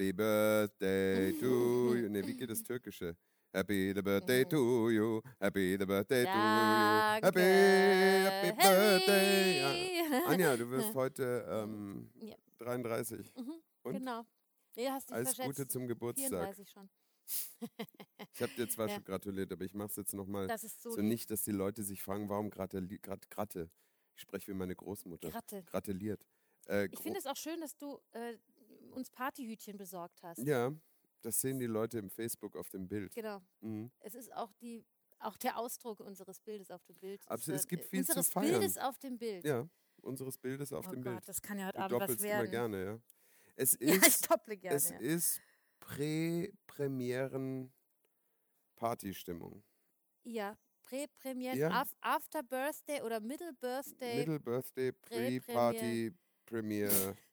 Happy Birthday to you. Ne, wie geht das Türkische? Happy the birthday to you. Happy the birthday to you. Happy, happy birthday. Ja. Anja, du wirst heute ähm, Ja. 33. Mhm, Und? Genau. Nee, hast dich Alles verschätzt. Gute zum Geburtstag. 34 schon. Ich habe dir zwar Ja. schon gratuliert, aber ich mache es jetzt nochmal. So, So nicht, dass die Leute sich fragen, warum gratuli- grat, Gratte. Ich spreche wie meine Großmutter. Gratte. Gratuliert. Äh, Ich finde es auch schön, dass du äh, uns Partyhütchen besorgt hast. Ja, das sehen die Leute im Facebook auf dem Bild. Genau. Mhm. Es ist auch die auch der Ausdruck unseres Bildes auf dem Bild. ist, Absolut, es äh, gibt viel zu unseres feiern. Bildes auf dem Bild. Ja, unseres Bildes auf oh dem Gott, Bild. das kann ja heute Du Abend was werden. immer gerne, ja. Es Ja, ich ist, dopple gerne. es ja. ist Prä-Premieren-Partystimmung. Ja, Prä-Premieren, Ja. af After Birthday oder Middle Birthday Middle Birthday, Pre-Party, Premiere,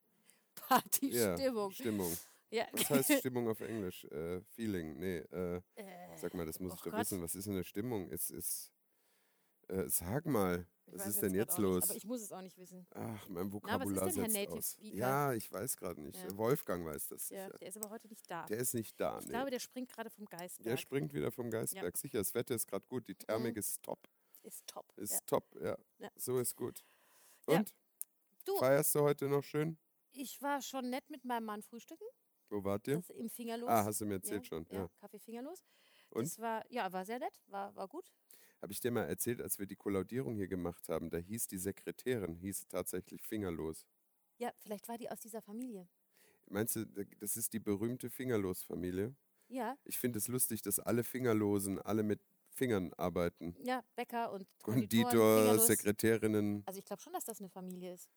ja, Party-Stimmung. Stimmung. Ja. Was heißt Stimmung auf Englisch? Äh, Feeling, nee. Äh, Äh, sag mal, das muss oh ich doch Gott. wissen. Was ist denn eine Stimmung? Es ist, äh, sag mal, ich was ist denn jetzt auch nicht, los? aber ich muss es auch nicht wissen. Ach, mein was ist Vokabular denn Herr Native aus. Speaker? Ja, ich weiß gerade nicht. Ja. Wolfgang weiß das Ja, sicher. der ist aber heute nicht da. Der ist nicht da. ich Nee. glaube, der springt gerade vom Geistberg. Der springt wieder vom Geistberg. Sicher, das Wetter ist gerade gut. Die Thermik Mhm. ist top. ist top. Ist top, ja. So ist gut. Und? Du, Feierst du heute noch schön? Ich war schon nett mit meinem Mann frühstücken. Wo wart ihr? Das im Fingerlos. Ah, hast du mir erzählt schon. Ja. Kaffee Fingerlos. Und? Das war, ja, war sehr nett, war, war gut. Habe ich dir mal erzählt, als wir die Kollaudierung hier gemacht haben, da hieß die Sekretärin, hieß tatsächlich Fingerlos. Ja, vielleicht war die aus dieser Familie. Meinst du, das ist die berühmte Fingerlos-Familie? Ja, Ich finde es lustig, dass alle Fingerlosen alle mit Fingern arbeiten. ja, Bäcker und Konditor. Sekretärinnen. Also ich glaube schon, dass das eine Familie ist.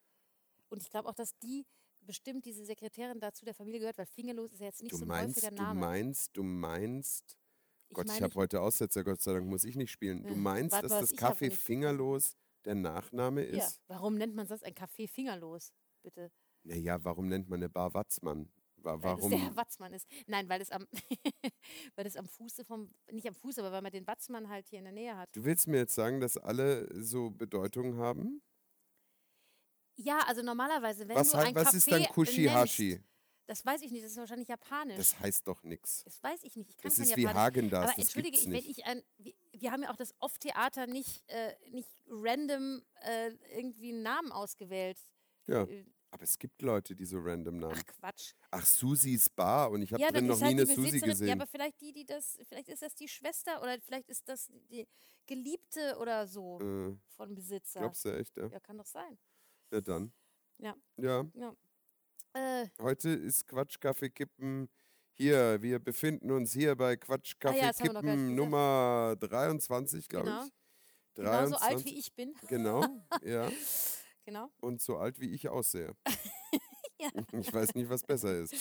Und ich glaube auch, dass die bestimmt diese Sekretärin dazu der Familie gehört, weil Fingerlos ist ja jetzt nicht Du so ein meinst, häufiger du Name. meinst, du meinst, ich Gott, ich habe heute Aussetzer, Gott sei Dank muss ich nicht spielen. Du Äh, meinst, warte dass das Kaffee Fingerlos der Nachname ja, ist? warum nennt man das ein Café Fingerlos, bitte? Naja, warum nennt man eine Bar Watzmann? Wa- Weil es Warum? der Herr Watzmann ist. Nein, weil es am, weil es am Fuße vom, nicht am Fuße, aber weil man den Watzmann halt hier in der Nähe hat. Du willst mir jetzt sagen, dass alle so Bedeutung haben? Ja, also normalerweise, wenn Was, du ein was Café ist dann Kushihashi? nennst, das weiß ich nicht, das ist wahrscheinlich japanisch. Das, Das heißt doch nichts. weiß ich nicht, ich kann Das ist wie Japanisch. Hagendas, Aber das entschuldige, gibt's ich, wenn nicht. ich ein, wir, wir haben ja auch das Off-Theater nicht, äh, nicht random äh, irgendwie einen Namen ausgewählt. Ja, Äh, aber es gibt Leute, die so random Namen. Ach Quatsch. Ach, Susis Bar und ich habe ja, drin noch ist nie halt eine Susi Besitzerin, ja, gesehen. aber vielleicht die, die das, vielleicht ist das die Schwester oder vielleicht ist das die Geliebte oder so Äh, von Besitzer. glaubst du echt, ja? Ja, kann doch sein. Ja, dann. Ja. Ja, Äh, heute ist Quatschkaffee kippen. Hier, wir befinden uns hier bei Quatschkaffee Ah ja, kippen. Nummer 23, glaube genau. ich. Genauso alt wie ich bin. Genau, ja. Genau. Und so alt wie ich aussehe. Ja. Ich weiß nicht, was besser ist.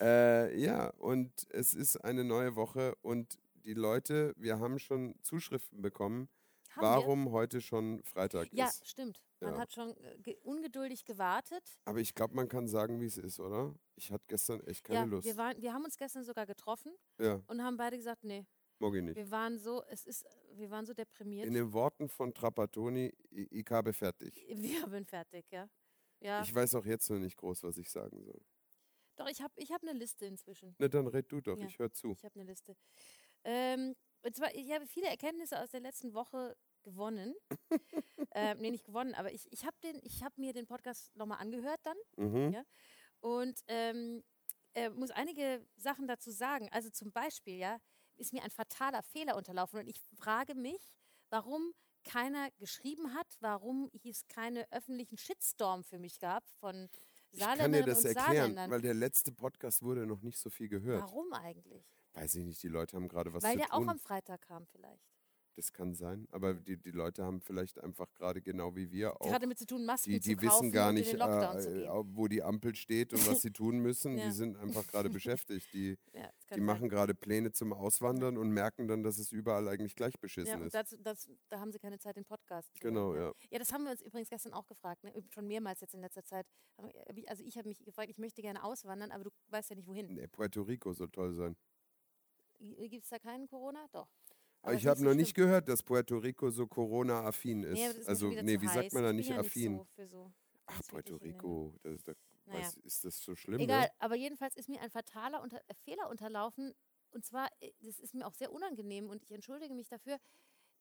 äh, ja, und es ist eine neue Woche und die Leute, wir haben schon Zuschriften bekommen, Haben warum heute schon Freitag Wir? Ja, ist. stimmt. Man Ja. hat schon äh, ge ungeduldig gewartet. Aber ich glaube, man kann sagen, wie es ist, oder? Ich hatte gestern echt keine ja, Lust. Wir, waren, wir haben uns gestern sogar getroffen ja, und haben beide gesagt, nee, mag ich nicht. wir waren so, es ist, wir waren so deprimiert. In den Worten von Trapattoni, ich, ich habe fertig. wir sind fertig, ja. Ja, Ich weiß auch jetzt noch nicht groß, was ich sagen soll. doch, ich habe ich hab eine Liste inzwischen. Na, dann red du doch, Ja. ich höre zu. Ich habe eine Liste. Ähm, und zwar, ich habe viele Erkenntnisse aus der letzten Woche gewonnen. ähm, nee, nicht gewonnen, aber ich, ich habe hab mir den Podcast nochmal angehört dann Mhm. Ja. und ähm, äh, muss einige Sachen dazu sagen. Also zum Beispiel, ja, ist mir ein fataler Fehler unterlaufen und ich frage mich, warum keiner geschrieben hat, warum es keine öffentlichen Shitstorm für mich gab von Ich kann dir das erklären, Saarländern. weil der letzte Podcast wurde noch nicht so viel gehört. Warum eigentlich? Weiß ich nicht, die Leute haben gerade was Weil zu der tun. auch am Freitag kam vielleicht. das kann sein, aber die, die Leute haben vielleicht einfach gerade genau wie wir auch, Gerade damit zu tun, Masken die, zu die kaufen wissen gar nicht, zu äh, äh, wo die Ampel steht und was sie tun müssen. Ja. Die sind einfach gerade beschäftigt. Die, Ja, das die machen gerade Pläne zum Auswandern und merken dann, dass es überall eigentlich gleich ja, beschissen und ist. dazu, das, da haben sie keine Zeit, den Podcast zu Genau, hören, ja. Ja, das haben wir uns übrigens gestern auch gefragt, ne? schon mehrmals jetzt in letzter Zeit. Wie- Also ich habe mich gefragt, ich möchte gerne auswandern, aber du weißt ja nicht wohin. Nee, Puerto Rico soll toll sein. Gibt es da keinen Corona? Doch. Aber ich habe noch nicht schlimm. gehört, dass Puerto Rico so Corona-affin ist. Nee, das ist also, nee, wie sagt heiß. man da nicht ja affin? Nicht so so Ach, Puerto. Rico, das, das Naja. Weiß, ist das so schlimm? Egal, Ne? aber jedenfalls ist mir ein fataler unter äh, Fehler unterlaufen. Und zwar, äh, das ist mir auch sehr unangenehm und ich entschuldige mich dafür.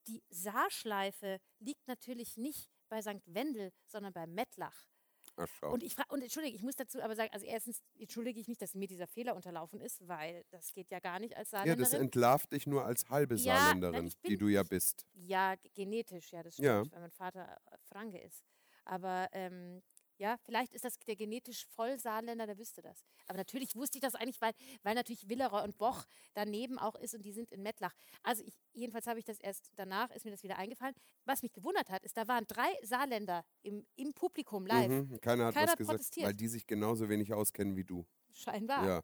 Die Saarschleife liegt natürlich nicht bei St. Wendel, sondern bei Mettlach. Ach. Und ich frage, und entschuldige, ich muss dazu aber sagen, also erstens entschuldige ich mich, dass mir dieser Fehler unterlaufen ist, weil das geht ja gar nicht als ja, das Saarländerin. entlarvt dich nur als halbe Ja, nein, Saarländerin, die bin- du ja bist. Ja, genetisch, ja, das stimmt, Ja. weil mein Vater Franke ist. Aber ähm, ja, vielleicht ist das der genetisch Vollsaarländer, der wüsste das. Aber natürlich wusste ich das eigentlich, weil, weil natürlich Willeroy und Boch daneben auch ist und die sind in Mettlach. Also ich, jedenfalls habe ich das erst danach, ist mir das wieder eingefallen. Was mich gewundert hat, ist, da waren drei Saarländer im, im Publikum live, Mhm. Keiner hat Keiner was hat gesagt, protestiert. weil die sich genauso wenig auskennen wie du. scheinbar. Ja.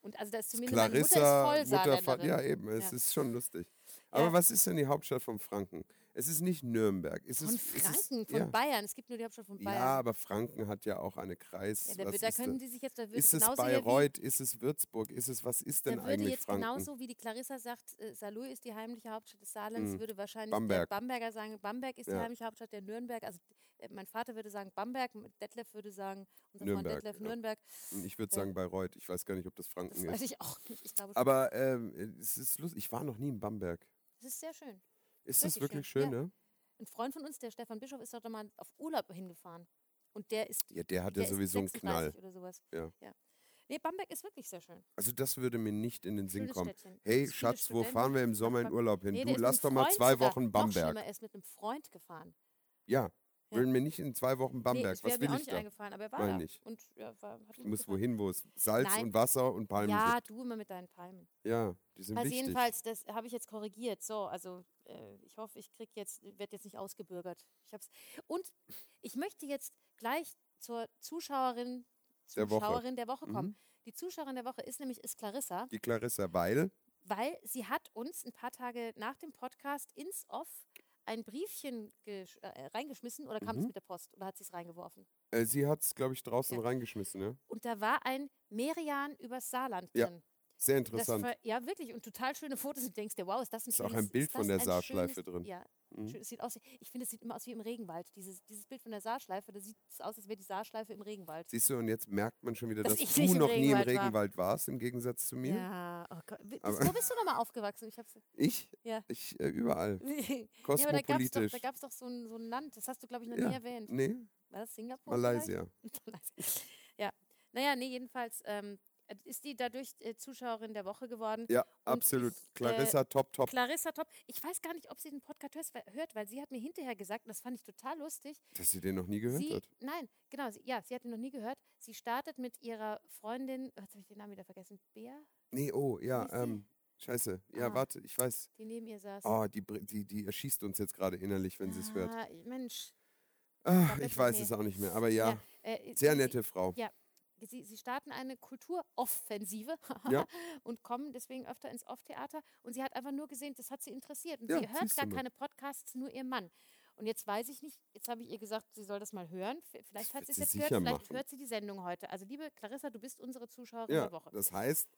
Und also da ist zumindest meine Clarissa, Mutter ist Mutter, Fa- Vollsaarländerin. ja eben, es Ja. ist schon lustig. Aber Ja. was ist denn die Hauptstadt von Franken? Es ist nicht Nürnberg. Es Von ist, Franken, es ist, von ja. Bayern. Es gibt nur die Hauptstadt von ja, Bayern. aber Franken hat ja auch eine Kreis. Ja, da, da ist, können die sich jetzt, da ist es hier wie- Bayreuth? Ist es Würzburg? Ist es, was ist denn Da würde eigentlich jetzt Franken? genauso wie die Clarissa sagt, äh, Saarlouis ist die heimliche Hauptstadt des Saarlands, Mhm. würde wahrscheinlich Bamberg. der Bamberger sagen, Bamberg ist die Ja. heimliche Hauptstadt der Nürnberg. Also äh, mein Vater würde sagen Bamberg, Detlef würde sagen, unser Nürnberg, Freund Detlef ja. Nürnberg. Und Ich würde Ja. sagen Bayreuth. Ich weiß gar nicht, ob das Das Franken weiß ist. ich auch nicht. Ich glaube. Aber ähm, es ist lustig. Ich war noch nie in Bamberg. das ist sehr schön. Ist das Wirklich schön, schön, ne? Ein Freund von uns, der Stefan Bischof, ist doch mal auf Urlaub hingefahren. Und der ist, Ja, der hat der ja sowieso einen Knall. 36 oder sowas. Ja. Nee, Bamberg ist wirklich sehr schön. Also das würde mir nicht in den Sinn Schönes kommen. Städtchen. Hey, Schatz, wo Studenten. fahren wir im Sommer in Urlaub hin? Nee, du lass doch mal zwei. Wochen Noch Bamberg. schlimmer, er ist mit einem Freund gefahren. Ja, Ja. will mir nicht in zwei Wochen Nee, Bamberg. das wäre Was mir will auch ich nicht da? eingefallen, aber er war Nein, da. nicht. Und ja, war, Ich muss wohin, wo es Salz Nein. und Wasser und Palmen Ja, gibt. du immer mit deinen Palmen. Ja, die sind Also wichtig. jedenfalls, das habe ich jetzt korrigiert. So, also äh, ich hoffe, ich krieg jetzt, werde jetzt nicht ausgebürgert. Ich hab's. Und ich möchte jetzt gleich zur Zuschauerin, Der Woche. Zuschauerin der Woche kommen. Mhm. Die Zuschauerin der Woche ist nämlich ist Clarissa, Die Clarissa, weil weil sie hat uns ein paar Tage nach dem Podcast ins Off ein Briefchen gesch- äh, reingeschmissen oder kam es Mhm. mit der Post oder hat sie es reingeworfen? äh, sie hat es, glaube ich, draußen Ja. reingeschmissen. Ne? Und da war ein Merian übers Saarland Ja, drin. Sehr Das interessant. ver- ja, wirklich. Und total schöne Fotos. Und du denkst dir, wow, ist das ein Ist auch schönes ein Bild von der Saarschleife drin. Ja, Mhm. schön, es sieht aus, ich finde, es sieht immer aus wie im Regenwald. Dieses, dieses Bild von der Saarschleife, da sieht es aus, als wäre die Saarschleife im Regenwald. Siehst du, und jetzt merkt man schon wieder, Dass dass, du noch nie im Regenwald war. Regenwald warst, im Gegensatz zu mir. Ja, oh Gott. Aber- Wo bist du nochmal aufgewachsen? Ich hab's, Ich? Ja. Ich äh, überall. ja, aber da gab es doch, Kosmopolitisch. doch so, ein, so ein Land, das hast du, glaube ich, noch Ja. nie erwähnt. nee, War das Singapur? Malaysia. Malaysia. ja. Naja, nee, jedenfalls ähm, ist die dadurch äh, Zuschauerin der Woche geworden. Ja, Und absolut. ich, äh, Clarissa, top, top. Clarissa Top. Ich weiß gar nicht, ob sie den Podcast hört, weil sie hat mir hinterher gesagt, und das fand ich total lustig. Dass sie den noch nie gehört sie, hat. Nein, genau, sie, ja, sie hat ihn noch nie gehört. Sie startet mit ihrer Freundin, oh, jetzt habe ich den Namen wieder vergessen, Bea, Nee, oh, ja, ähm, scheiße. Ja, Ah. warte, ich weiß. die neben ihr saß. Oh, die, die, die erschießt uns jetzt gerade innerlich, wenn sie es hört. Ah, Mensch. Ah, Sag ich weiß nee. es auch nicht mehr, aber ja, äh, sehr nette Frau. Ja. Sie, sie starten eine Kulturoffensive Ja. und kommen deswegen öfter ins Off-Theater. Und sie hat einfach nur gesehen, das hat sie interessiert. Und Ja, sie hört gar keine Podcasts, nur ihr Mann. Und jetzt weiß ich nicht, jetzt habe ich ihr gesagt, sie soll das mal hören. Vielleicht Das hat sie es jetzt gehört, vielleicht machen. hört sie die Sendung heute. Also liebe Clarissa, du bist unsere Zuschauerin Ja, der Woche. das heißt,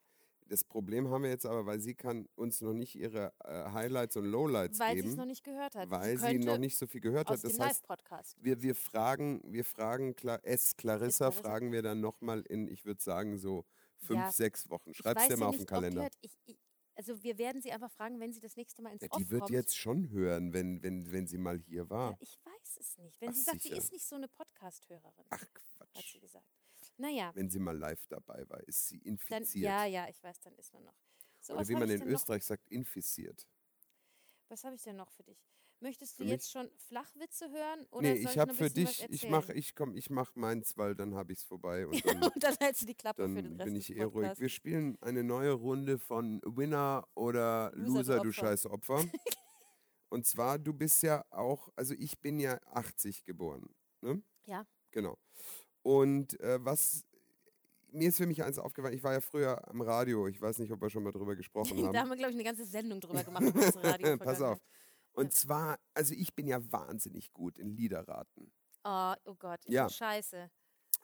das Problem haben wir jetzt aber, weil sie kann uns noch nicht ihre äh, Highlights und Lowlights weil sie es geben, noch nicht gehört hat. weil sie könnte noch nicht so viel gehört aus hat. Das heißt, Live-Podcast. wir, wir fragen, wir fragen Cla es Clarissa, Clarissa. fragen wir dann nochmal in, ich würde sagen, so fünf, Ja. sechs Wochen. Ich Schreib's weiß dir mal auf den Kalender. Ich, ich, also wir werden sie einfach fragen, wenn sie das nächste Mal ins Ja, Off die wird kommt. jetzt schon hören, wenn, wenn, wenn sie mal hier war. Ja, ich weiß es nicht. Wenn Ach, sie sagt, sicher. sie ist nicht so eine Podcast-Hörerin, Ach hat Quatsch. sie gesagt. Naja, Wenn sie mal live dabei war, ist sie dann, infiziert. ja, ja, ich weiß, dann ist man noch. So, Oder wie man in denn noch? Österreich sagt, infiziert. Was habe ich denn noch für dich? Möchtest du Für jetzt schon Flachwitze hören? Oder nee, soll ich habe für dich, ich mache ich komm, ich mach meins, weil dann habe ich es vorbei und dann, Und dann hältst du die Klappe dann für den Rest bin ich eh ruhig. Wir spielen eine neue Runde von Winner oder Loser, du Loser, du Opfer. scheiß Opfer. und zwar, du bist ja auch, also ich bin ja 80 geboren. Ne? Ja. Genau. Und äh, was mir ist für mich eins aufgefallen, ich war ja früher am Radio, ich weiß nicht, ob wir schon mal drüber gesprochen haben. da haben wir, glaube ich, eine ganze Sendung drüber gemacht. Radio Pass auf. Und zwar, also ich bin ja wahnsinnig gut in Liederraten. Oh, oh Gott, ich Ja. scheiße.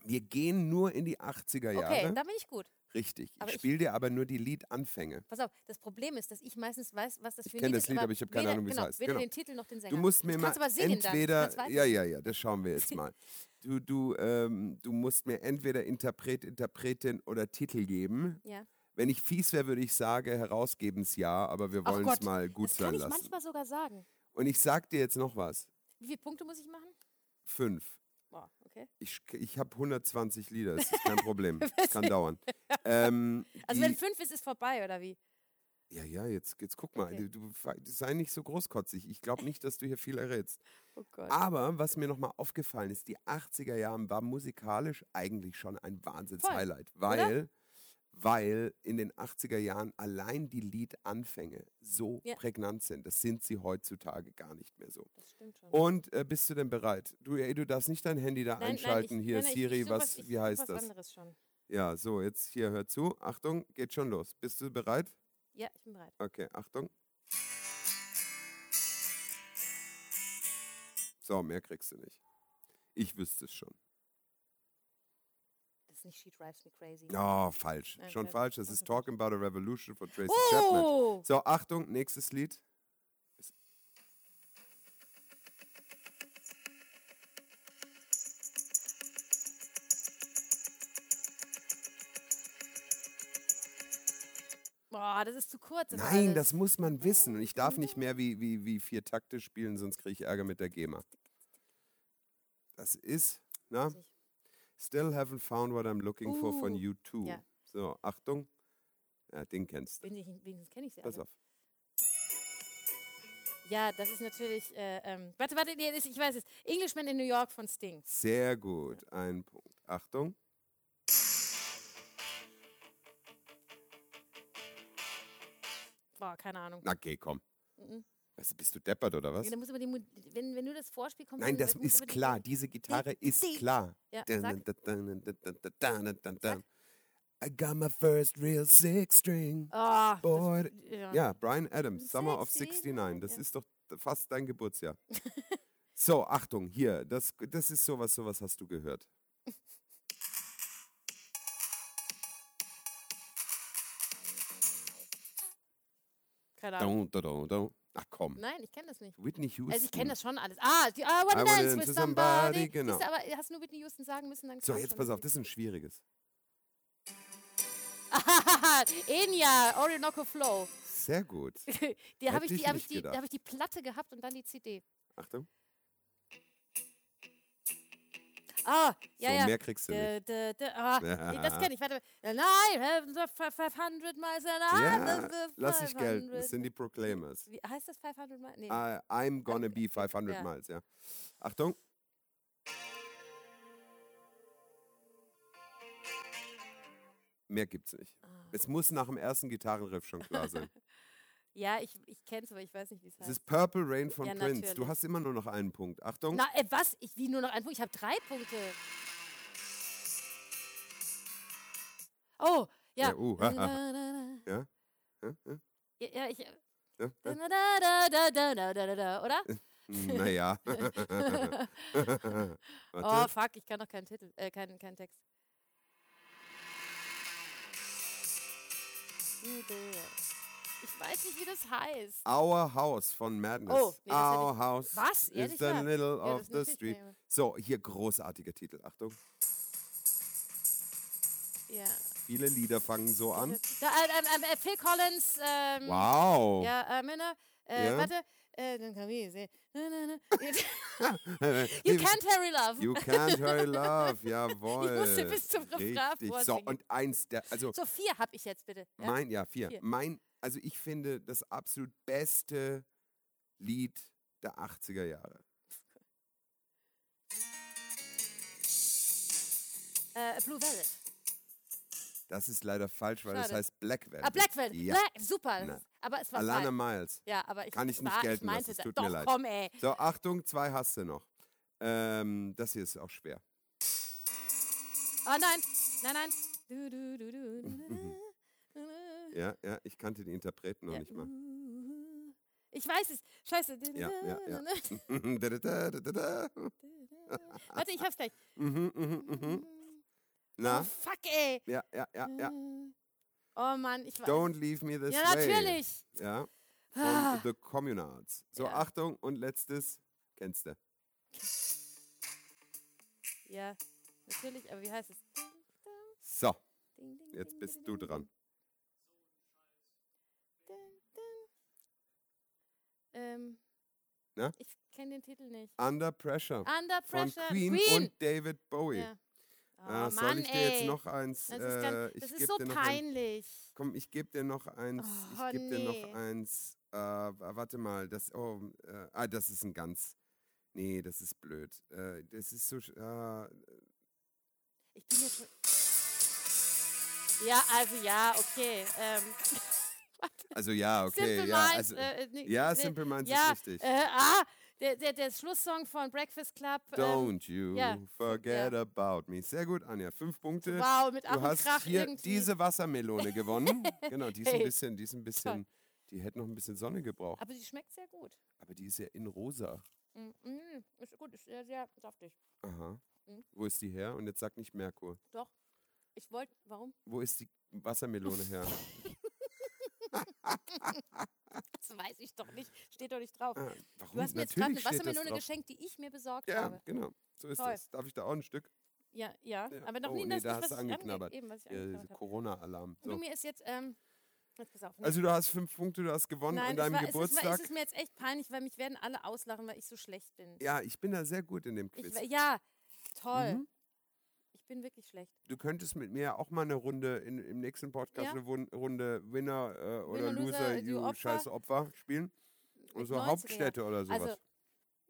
Wir gehen nur in die 80er Jahre. Okay, da bin ich gut. Richtig. Aber Ich ich- spiele dir aber nur die Liedanfänge. Pass auf, das Problem ist, dass ich meistens weiß, was das Ich für ein Lied das ist. Lied, aber ich hab keine weder, Ahnung, wie es genau, heißt. Weder Genau. den Titel noch den Sänger. Du musst mir mal entweder, Das ja, ich. ja, ja, das schauen wir jetzt mal. Du, du, ähm, du musst mir entweder Interpret, Interpretin oder Titel geben. Ja. Wenn ich fies wäre, würde ich sagen, herausgebensjahr, aber wir wollen es mal gut das kann sein ich lassen. manchmal sogar sagen. Und ich sag dir jetzt noch was. Wie viele Punkte muss ich machen? Fünf. Boah, okay. Ich, ich habe 120 Lieder, das ist kein Problem. Das kann dauern. Ähm, Also wenn fünf ist, ist vorbei, oder wie? Ja, ja, jetzt, jetzt guck mal. Okay. Du, du, sei nicht so großkotzig. Ich glaube nicht, dass du hier viel errätst. Oh Gott. Aber was mir nochmal aufgefallen ist, die 80er Jahre war musikalisch eigentlich schon ein Wahnsinns-Highlight, weil, weil in den 80er Jahren allein die Liedanfänge so Ja. prägnant sind. Das sind sie heutzutage gar nicht mehr so. Das stimmt schon. Und äh, bist du denn bereit? Du, ey, du darfst nicht dein Handy da Nein, nein, einschalten. ich, hier, nein, nein, Siri, ich, ich was, ich wie heißt was das? anderes schon. Ja, so, jetzt hier, hör zu. Achtung, geht schon los. Bist du bereit? Ja, ich bin bereit. Okay, Achtung. So, mehr kriegst du nicht. Ich wüsste es schon. Das ist nicht She Drives Me Crazy. Oh, falsch. Nein, Schon falsch. Das ist Talking About a Revolution von Tracy Chapman. Oh! So, Achtung, nächstes Lied. Boah, das ist zu kurz. Das Nein, alles. das muss man wissen. Und ich darf nicht mehr wie, wie, wie vier Takte spielen, sonst kriege ich Ärger mit der GEMA. Das ist, na, ich. Still haven't found what I'm looking for von Uh, U2. ja. So, Achtung. Ja, den kennst du. Wenigstens, kenne ich sie Pass alle. auf. Ja, das ist natürlich. Äh, ähm, warte, warte, ich weiß es. Englishman in New York von Sting. Sehr gut. Ein Punkt. Achtung. Boah, keine Ahnung. Na, geh, komm. Mhm. Du, bist du deppert oder was? Ja, muss die, wenn, wenn du das Vorspiel kommst. Nein, das ist aber die- klar. Diese Gitarre ist die- klar. Ja, sag. I got my first real six string. Oh, Boy. das, ja. Ja, Brian Adams, Summer of 69. 69, Das ja. ist doch fast dein Geburtsjahr. so, Achtung, hier. Das, das ist sowas, sowas hast du gehört. Keine Ahnung. Dun, dun, dun. Ach komm. Nein, ich kenne das nicht. Whitney Houston. Also ich kenne das schon alles. Ah, die, I wanna I dance dance with somebody. somebody, genau. Siehst aber hast du nur Whitney Houston sagen müssen, dann So, jetzt pass auf, das ist ein schwieriges. Enya, Orinoco Flow. Sehr gut. die habe ich, ich die, hab ich, die, hab ich die Platte gehabt und dann die CD. Achtung. Ah, ja, so, ja. mehr kriegst du nicht. Dä, dä, dä, ah, nee, das kenne ich. Warte. Nein, 500 miles an Ja, lass ich gelten. Das 500. sind die Proclaimers. Wie heißt das 500 Miles? Nee. I, I'm gonna be 500 Ja. miles, ja. Achtung. Mehr gibt's nicht. Ah. Es muss nach dem ersten Gitarrenriff schon klar sein. Ja, ich, ich kenne es, aber ich weiß nicht, wie es heißt. Es ist Purple Rain von ja, Prince. Natürlich. Du hast immer nur noch einen Punkt. Achtung. Na, ey, was? Ich, wie nur noch einen Punkt? Ich habe drei Punkte. Oh, ja. Ja, uh, ha, ja? Ja, ja? ja, ich. Oder? Naja. oh, fuck, ich kann noch keinen Titel, äh, keinen, keinen Text. Äh. Idee. Ich weiß nicht, wie das heißt. Our House von Madness. Oh, nee, Our House Was? is Ehrlich the wahr? middle Ja, of das the street. So, hier großartiger Titel. Achtung. Ja. Viele Lieder fangen so an. Da, äh, ähm, äh, Phil Collins. Ähm, Wow. Ja, äh, Männer. Äh, Ja. Warte. Äh, dann kann ich sehen. Na, na, na. You can't hurry love. You can't hurry love, jawohl. Ich musste bis zum Refrain Richtig. So, vorsingen. und eins der, also So, vier habe ich jetzt bitte. Ja? mein, ja, vier. Vier. Mein, also ich finde das absolut beste Lied der 80er Jahre. Äh, Blue Velvet. Das ist leider falsch, weil das Schade. heißt Black Velvet. Ah, Black Velvet. Ja. Black, super. Na. Aber es war Alana falsch. Miles. Ja, aber ich Kann ich nicht war, gelten ich lassen, es da- tut doch, mir leid. komm, ey. So, Achtung, zwei hast du noch. Ähm, das hier ist auch schwer. Oh nein, nein, nein. Du, du, du, du, du, du. Ja, ja, ich kannte die Interpreten noch Ja. nicht mal. Ich weiß es. Scheiße. Ja, ja, ja. Warte, ich hab's gleich. Mhm, mhm, mhm. Na? Oh, fuck, ey. Ja, ja, ja, ja. Äh, Oh Mann, ich weiß. Don't leave me this ja, way. natürlich. Ja, Ah. von The Communards. So, Ja. Achtung und letztes, kennst du. Ja, natürlich, aber wie heißt es? So, jetzt bist du dran. ding, ding. Ähm, Na? Ich kenne den Titel nicht. Under Pressure Under von Pressure. Queen, und David Bowie. Ja. Oh, Ah, soll Mann, ich dir jetzt ey. noch eins? Das ist, äh, ganz, ich das ist so dir noch ein, peinlich. Komm, ich gebe dir noch eins. Oh, ich gebe dir nee. noch eins. Äh, warte mal, das. Oh, äh, ah, das ist ein ganz. Nee, das ist blöd. Äh, das ist so. Äh, Ich bin jetzt. Ja, also ja, okay. Ähm, also ja, okay, Simple ja, Minds. also, äh, nee, ja, Simple Minds ja, ist richtig. Äh, ah, der, der, der Schlusssong von Breakfast Club. Ähm, Don't you ja, forget about me. Sehr gut, Anja. Fünf Punkte. wow, mit Du hast Krach hier irgendwie. diese Wassermelone gewonnen. genau, die ist ein bisschen, die ist ein bisschen, die hätte noch ein bisschen Sonne gebraucht. Aber die schmeckt sehr gut. Aber die ist ja in rosa. Mm, mm, ist gut, ist sehr, sehr saftig. Aha. Mhm. Wo ist die her? Und jetzt sag nicht Merkur. Doch. Ich wollte, warum? Wo ist die Wassermelone her? Das weiß ich doch nicht. Steht doch nicht drauf. Ah? Du hast mir jetzt gerade eine Wassermelone geschenkt, die ich mir besorgt Ja, habe. genau. So ist Toll. das. Darf ich da auch ein Stück? Ja, ja, Ja. aber noch Oh, nie nee, das, da hast du ich ange- angeknabbert. Eben, ich Ja. Corona-Alarm. Und du So. mir ist jetzt, ähm, auf. ne? Also du hast fünf Punkte, du hast gewonnen Nein, an deinem es, war, es, Geburtstag. ist, es ist mir jetzt echt peinlich, weil mich werden alle auslachen, weil ich so schlecht bin. ja, ich bin da sehr gut in dem Ich, Quiz. wa- ja, toll. Mhm. Bin wirklich schlecht. Du könntest mit mir auch mal eine Runde in, im nächsten Podcast Ja. eine Wun Runde Winner äh, oder Winner, Loser, Loser, you you Opfer. scheiß Opfer spielen. Und so 90er. Hauptstädte oder sowas. Also,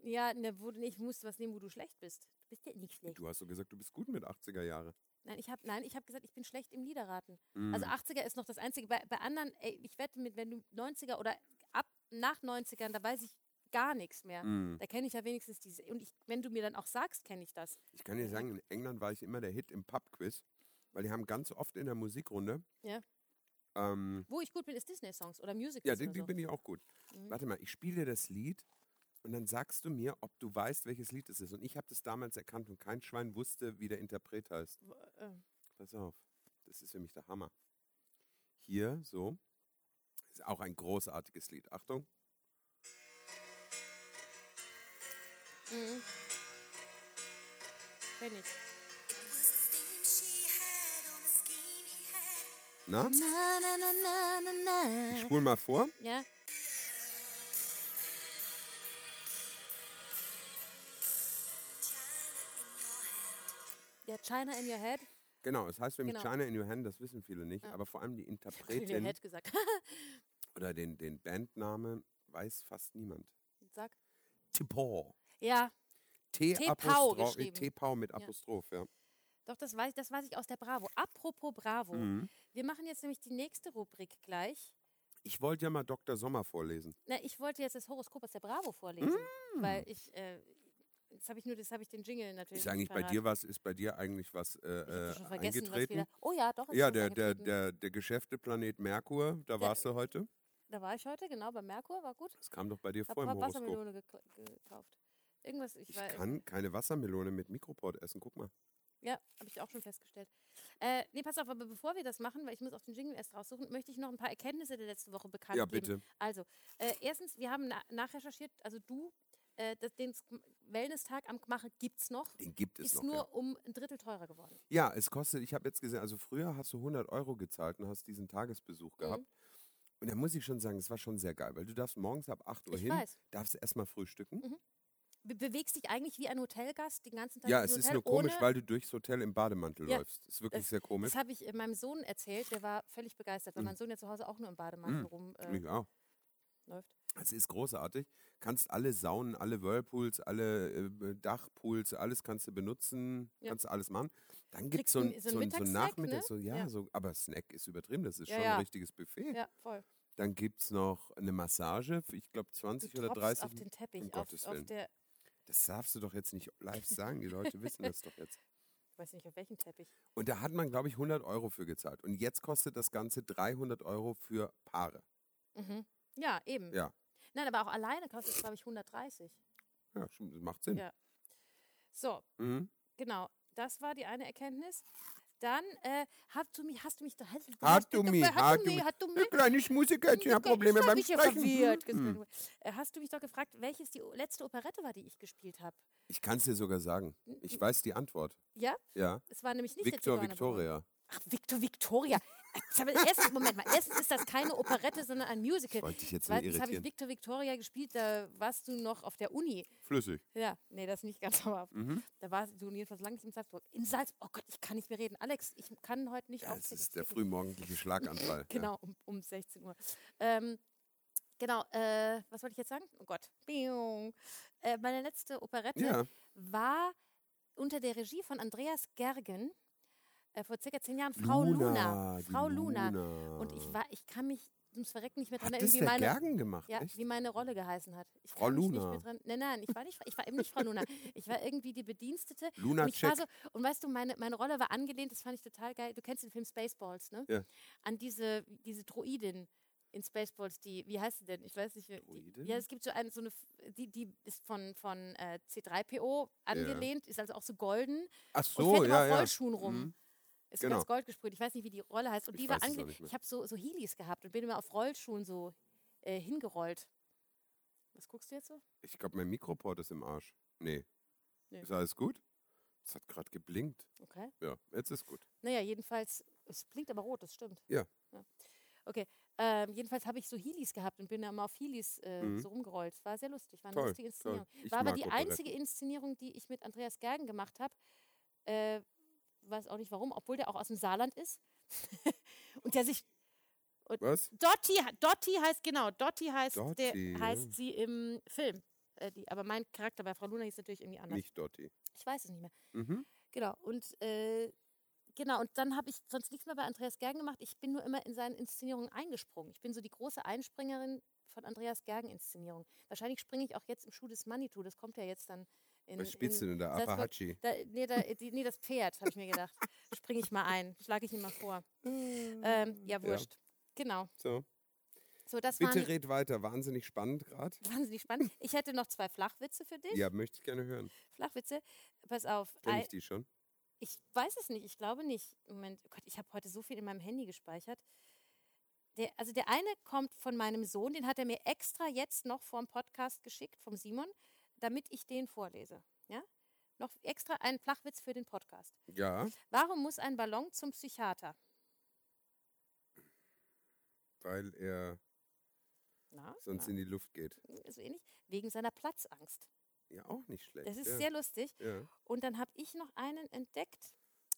ja, ne, wo, ich musste was nehmen, wo du schlecht bist. Du bist ja nicht schlecht. du hast so gesagt, du bist gut mit 80er Jahre. Nein, ich habe nein, ich habe gesagt, ich bin schlecht im Liederraten. Mhm. Also 80er ist noch das Einzige. Bei, bei anderen, ey, ich wette mit, wenn du 90er oder ab nach 90ern, da weiß ich gar nichts mehr. Mhm. Da kenne ich ja wenigstens diese. Und ich, wenn du mir dann auch sagst, kenne ich das. Ich kann dir sagen, in England war ich immer der Hit im Pub-Quiz, weil die haben ganz oft in der Musikrunde. Ja. Ähm, Wo ich gut bin, ist Disney-Songs oder Musicals ja, die, so. bin ich auch gut. Mhm. Warte mal, ich spiele dir das Lied und dann sagst du mir, ob du weißt, welches Lied es ist. Und ich habe das damals erkannt und kein Schwein wusste, wie der Interpret heißt. Wo- äh, Pass auf, das ist für mich der Hammer. Hier, so, ist auch ein großartiges Lied. Achtung. Mhm. Kenn ich. Na, Na, na, na, na, na, ich na. spule mal vor. Ja. Ja, China in your head. Genau, es heißt nämlich Genau. China in Your Hand, das wissen viele nicht, Ja. aber vor allem die In your Interpretin head gesagt. oder den, den Bandnamen weiß fast niemand. Sag. Tipor. Ja, T-Pau geschrieben. T-Pau mit Ja. Apostroph, ja. doch, das weiß, das weiß ich aus der Bravo. Apropos Bravo. Mhm. Wir machen jetzt nämlich die nächste Rubrik gleich. Ich wollte ja mal Dr. Sommer vorlesen. Na, ich wollte jetzt das Horoskop aus der Bravo vorlesen, Mm. weil ich, äh, jetzt habe ich nur, das habe ich den Jingle natürlich. Ist eigentlich bei dir was, ist bei dir eigentlich was äh, äh, schon vergessen, was eingetreten? wieder. Oh ja, doch. Ja, was der, der, der, der Geschäfteplanet Merkur, da Der- warst du heute. Da war ich heute, genau, bei Merkur, war gut. Das kam doch bei dir Hab vor im Horoskop. Wassermelone gekau- gekauft. Irgendwas, ich, Ich war. kann keine Wassermelone mit Mikroport essen, guck mal. Ja, habe ich auch schon festgestellt. Äh, nee, pass auf, aber bevor wir das machen, weil ich muss auch den Jingle erst raussuchen, möchte ich noch ein paar Erkenntnisse der letzten Woche bekannt Ja, geben. bitte. Also, äh, erstens, wir haben na nachrecherchiert, also du, äh, das, den Wellness-Tag am Gmache gibt es noch, Den gibt es ist noch. nur ja. um ein Drittel teurer geworden. ja, es kostet, ich habe jetzt gesehen, also früher hast du 100 Euro gezahlt und hast diesen Tagesbesuch Mhm. gehabt. Und da muss ich schon sagen, es war schon sehr geil, weil du darfst morgens ab 8 Uhr Ich hin, weiß. darfst erstmal frühstücken. Mhm. Be bewegst dich eigentlich wie ein Hotelgast den ganzen Tag Ja, es ist Hotel, nur komisch, weil du durchs Hotel im Bademantel Ja, läufst. Das ist wirklich das- sehr komisch. Das habe ich äh, meinem Sohn erzählt, der war völlig begeistert, weil Mhm. mein Sohn ja zu Hause auch nur im Bademantel Mhm. rum äh, auch. läuft. Es ist großartig. Kannst alle Saunen, alle Whirlpools, alle äh, Dachpools, alles kannst du benutzen, Ja. kannst du alles machen. Dann gibt es so einen- ein, so einen so so ein Mittagssnack, Nachmittag, ne? so, ja, Ja. so, aber Snack ist übertrieben, das ist Ja, schon ein richtiges Buffet. Ja, voll. Dann gibt es noch eine Massage, ich glaube Du 20 oder tropfst 30. auf den Teppich, um auf, auf der, Das darfst du doch jetzt nicht live sagen, die Leute wissen das doch jetzt. ich weiß nicht auf welchem Teppich. Und da hat man, glaube ich, 100 Euro für gezahlt. Und jetzt kostet das Ganze 300 Euro für Paare. Mhm. Ja, eben. Ja. Nein, aber auch alleine kostet es, glaube ich, 130. Ja, macht Sinn. Ja. So, Mhm. genau. Das war die eine Erkenntnis. Dann äh, hast du mich, hast du mich doch. Hast, Hast du mich, hast hast du mich, hast du mich. kleines Musikerchen hat Probleme beim Sprechen. Hm. Äh, Hast du mich doch gefragt, welches die letzte Operette war, die ich gespielt habe? Ich kann es dir sogar sagen. Ich weiß die Antwort. Ja? Ja. Es war nämlich nicht Victor. Victoria. Ach, Victor Victoria. Erstens, Moment mal, erstens ist das keine Operette, sondern ein Musical. Ich wollte dich jetzt Zweitens habe ich. Victor Victoria gespielt, da warst du noch auf der Uni. Flüssig. Ja, nee, das nicht ganz dauerhaft. Mhm. Da warst du jedenfalls lange nicht in Salzburg. In Salzburg, oh Gott, ich kann nicht mehr reden. Alex, ich kann heute nicht Ja, es aufstehen. ist der frühmorgendliche Schlaganfall. Genau, um, um 16 Uhr. Ähm, genau, äh, was wollte ich jetzt sagen? Oh Gott. Äh, meine letzte Operette ja. war unter der Regie von Andreas Gergen äh, vor circa zehn Jahren Frau Luna. Luna. Frau Luna. Luna. Und ich war, ich kann mich ums Verrecken nicht mehr dran erinnern, wie meine, Gergen gemacht? ja, Echt? wie meine Rolle geheißen hat. Ich Frau Luna. Nicht mehr dran, nein, nein, ich war, nicht, ich war eben nicht Frau Luna. Ich war irgendwie die Bedienstete. Luna Und, ich so, und weißt du, meine, meine Rolle war angelehnt, das fand ich total geil. Du kennst den Film Spaceballs, ne? Ja. An diese, diese Droidin in Spaceballs, die, wie heißt sie denn? Ich weiß nicht. Die, ja, es gibt so eine, so eine, die, die ist von, von äh, C3PO angelehnt, ist also auch so golden Ach und so, fährt immer ja, auf ja. Rollschuhen rum. Mhm. Ist Genau. ganz gold gesprüht. Ich weiß nicht, wie die Rolle heißt. Und Ich die war mehr. Ich habe so, so Heelys gehabt und bin immer auf Rollschuhen so äh, hingerollt. Was guckst du jetzt so? Ich glaube, mein Mikroport ist im Arsch. Nee. Nee. Ist alles gut? Es hat gerade geblinkt. Okay. Ja, jetzt ist gut. Naja, jedenfalls, es blinkt aber rot, das stimmt. Ja. Okay, ähm, jedenfalls habe ich so Heelys gehabt und bin mal auf Heelys äh, Mhm. so rumgerollt. War sehr lustig, war eine Toll, lustige. Inszenierung. War aber die einzige Inszenierung, die ich mit Andreas Gergen gemacht habe. Äh, weiß auch nicht warum, obwohl der auch aus dem Saarland ist. und der sich. Was? Dotti, Dotti heißt, genau, Dotti heißt, Dotti, der, heißt sie im Film. Äh, die, aber mein Charakter bei Frau Luna hieß natürlich irgendwie anders. Nicht Dotti. Ich weiß es nicht mehr. Mhm. Genau, und äh, genau, und dann habe ich sonst nichts mehr bei Andreas Gergen gemacht. Ich bin nur immer in seinen Inszenierungen eingesprungen. Ich bin so die große Einspringerin von Andreas Gergen Inszenierungen. Wahrscheinlich springe ich auch jetzt im Schuh des Manitou. Das kommt ja jetzt dann in. Was spielst du denn da? Salzburg. Apahachi. Da, nee, da, die, nee, das Pferd, habe ich mir gedacht. Springe ich mal ein, schlage ich ihm mal vor. Ähm, ja, wurscht. Genau. So. So, das Bitte waren red weiter. Wahnsinnig spannend gerade. wahnsinnig spannend. Ich hätte noch zwei Flachwitze für dich. Ja, möchte ich gerne hören. Flachwitze. Pass auf. Kenn ich die schon? Ich weiß es nicht, ich glaube nicht. Moment, oh Gott, ich habe heute so viel in meinem Handy gespeichert. Der, also der eine kommt von meinem Sohn, den hat er mir extra jetzt noch vor dem Podcast geschickt, vom Simon, damit ich den vorlese. Ja? Noch extra einen Flachwitz für den Podcast. Ja, Warum muss ein Ballon zum Psychiater? weil er Na, sonst in die Luft geht. na, so ähnlich. Wegen seiner Platzangst. Ja, auch nicht schlecht. Das ist ja. sehr lustig. Ja. Und dann habe ich noch einen entdeckt.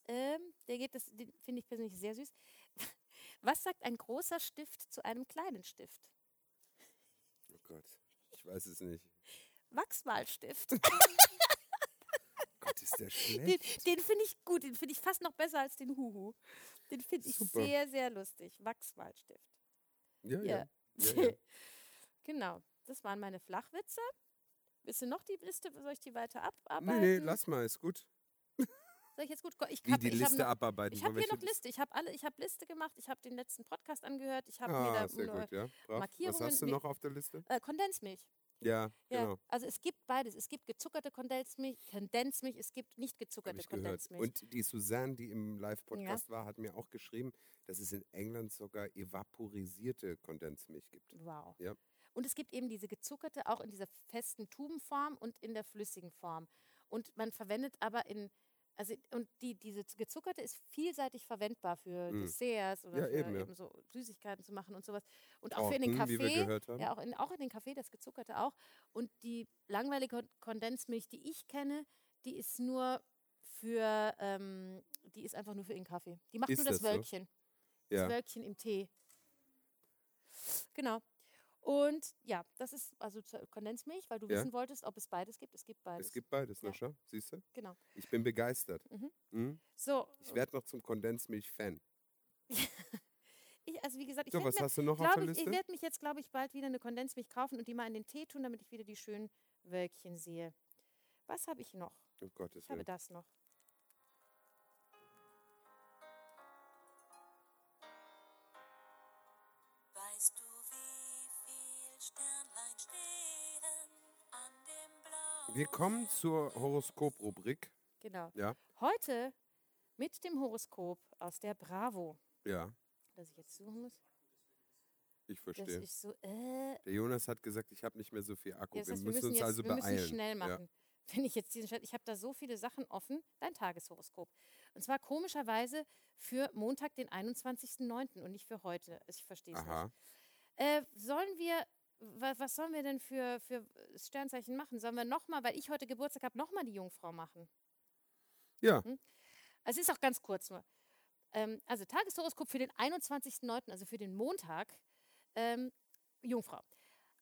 Ähm, der geht, das den finde ich persönlich sehr süß. Was sagt ein großer Stift zu einem kleinen Stift? Oh Gott, ich weiß es nicht. Wachsmalstift. Gott, ist der Den, schlecht. den finde ich gut, den finde ich fast noch besser als den Huhu. Den finde ich Super. sehr, sehr lustig. Wachsmalstift. Ja, ja. Ja. ja, ja. genau, das waren meine Flachwitze. Willst du noch die Liste? Soll ich die weiter Nee, abarbeiten? nee, lass mal, ist gut. Soll ich jetzt gut? Ich Wie hab, die ich hab Liste noch, abarbeiten. Ich habe hier noch Liste. Ich habe alle, ich habe Liste gemacht. Ich habe den letzten Podcast angehört. Ich habe mir Ah, da sehr gut, ja. Brav. Was Markierungen hast du noch auf der Liste? äh, Kondensmilch. Ja, Ja, genau. also es gibt beides. Es gibt gezuckerte Kondensmilch, Kondensmilch, es gibt nicht gezuckerte ich gehört. Kondensmilch. Und die Susanne, die im Live-Podcast war, hat mir auch geschrieben, dass es in England sogar evaporisierte Kondensmilch gibt. wow. Ja. Und es gibt eben diese gezuckerte auch in dieser festen Tubenform und in der flüssigen Form. Und man verwendet aber in also und die diese gezuckerte ist vielseitig verwendbar für Mm. Desserts oder Ja, für eben, ja. so Süßigkeiten zu machen und sowas. Und auch für in den wir Kaffee. Ja, auch in, auch in den Kaffee, das gezuckerte auch. Und die langweilige Kon- Kondensmilch, die ich kenne, die ist nur für, ähm, die ist einfach nur für den Kaffee. Die macht Ist nur das das so? Wölkchen. Das Ja. Wölkchen im Tee. Genau. Und ja, das ist also zur Kondensmilch, weil du Ja. wissen wolltest, ob es beides gibt. Es gibt beides. Es gibt beides, na Ja. schau, siehst du? genau. Ich bin begeistert. Mhm. Mhm. So, Ich werde noch zum Kondensmilch-Fan. ich, also wie gesagt, ich So, mir, ich, ich werde mich jetzt, glaube ich, bald wieder eine Kondensmilch kaufen und die mal in den Tee tun, damit ich wieder die schönen Wölkchen sehe. Was habe ich noch? Oh Gottes Ich habe das noch. Wir kommen zur Horoskop-Rubrik. Genau. Ja. Heute mit dem Horoskop aus der Bravo. Ja, Das ich jetzt suchen muss. ich verstehe. ist so, äh, Der Jonas hat gesagt, ich habe nicht mehr so viel Akku. Ja, das wir, heißt, müssen uns jetzt, also wir beeilen. müssen schnell Ja. machen. Wenn ich jetzt diesen Chat, ich habe da so viele Sachen offen, dein Tageshoroskop. Und zwar komischerweise für Montag, den 21.09. und nicht für heute. Also Ich verstehe es nicht. Aha. Äh, sollen wir, wa, was sollen wir denn für, für Sternzeichen machen? Sollen wir nochmal, weil ich heute Geburtstag habe, nochmal die Jungfrau machen? Ja, Hm? Also es ist auch ganz kurz nur. Ähm, also Tageshoroskop für den 21.09., also für den Montag, ähm, Jungfrau.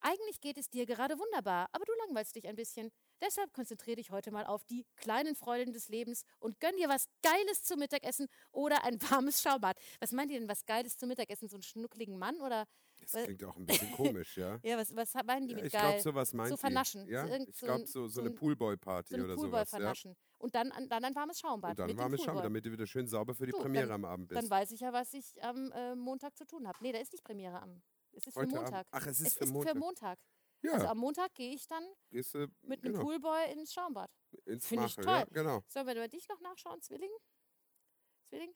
Eigentlich geht es dir gerade wunderbar, aber du langweilst dich ein bisschen. Deshalb konzentriere dich heute mal auf die kleinen Freuden des Lebens und gönn dir was Geiles zum Mittagessen oder ein warmes Schaubad. Was meint ihr denn, was Geiles zum Mittagessen? So einen schnuckligen Mann oder? Das Weil- klingt auch ein bisschen komisch, ja. Ja, was, was meinen die Ja, mit ich geil? glaube, sowas meint so die. vernaschen. Ja, So ich so glaube, so, so so eine ein- Poolboy-Party so oder Poolboy sowas. Ja. vernaschen. Und dann, an- dann ein warmes Schaumbad. Und dann warmes Schaum, Poolboy. damit du wieder schön sauber für die Du, Premiere dann- am Abend Dann bist. weiß ich ja, was ich am äh, Montag zu tun habe. Nee, da ist nicht Premiere am. Es ist Heute für Abend. Montag. Ach, es ist es für ist Montag. für Montag. Ja, Also am Montag gehe ich dann gehst du mit einem genau, Poolboy ins Schaumbad. ins Find ich Machel. Ja, toll. genau. Sollen wir dich noch nachschauen, Zwilling? Zwilling?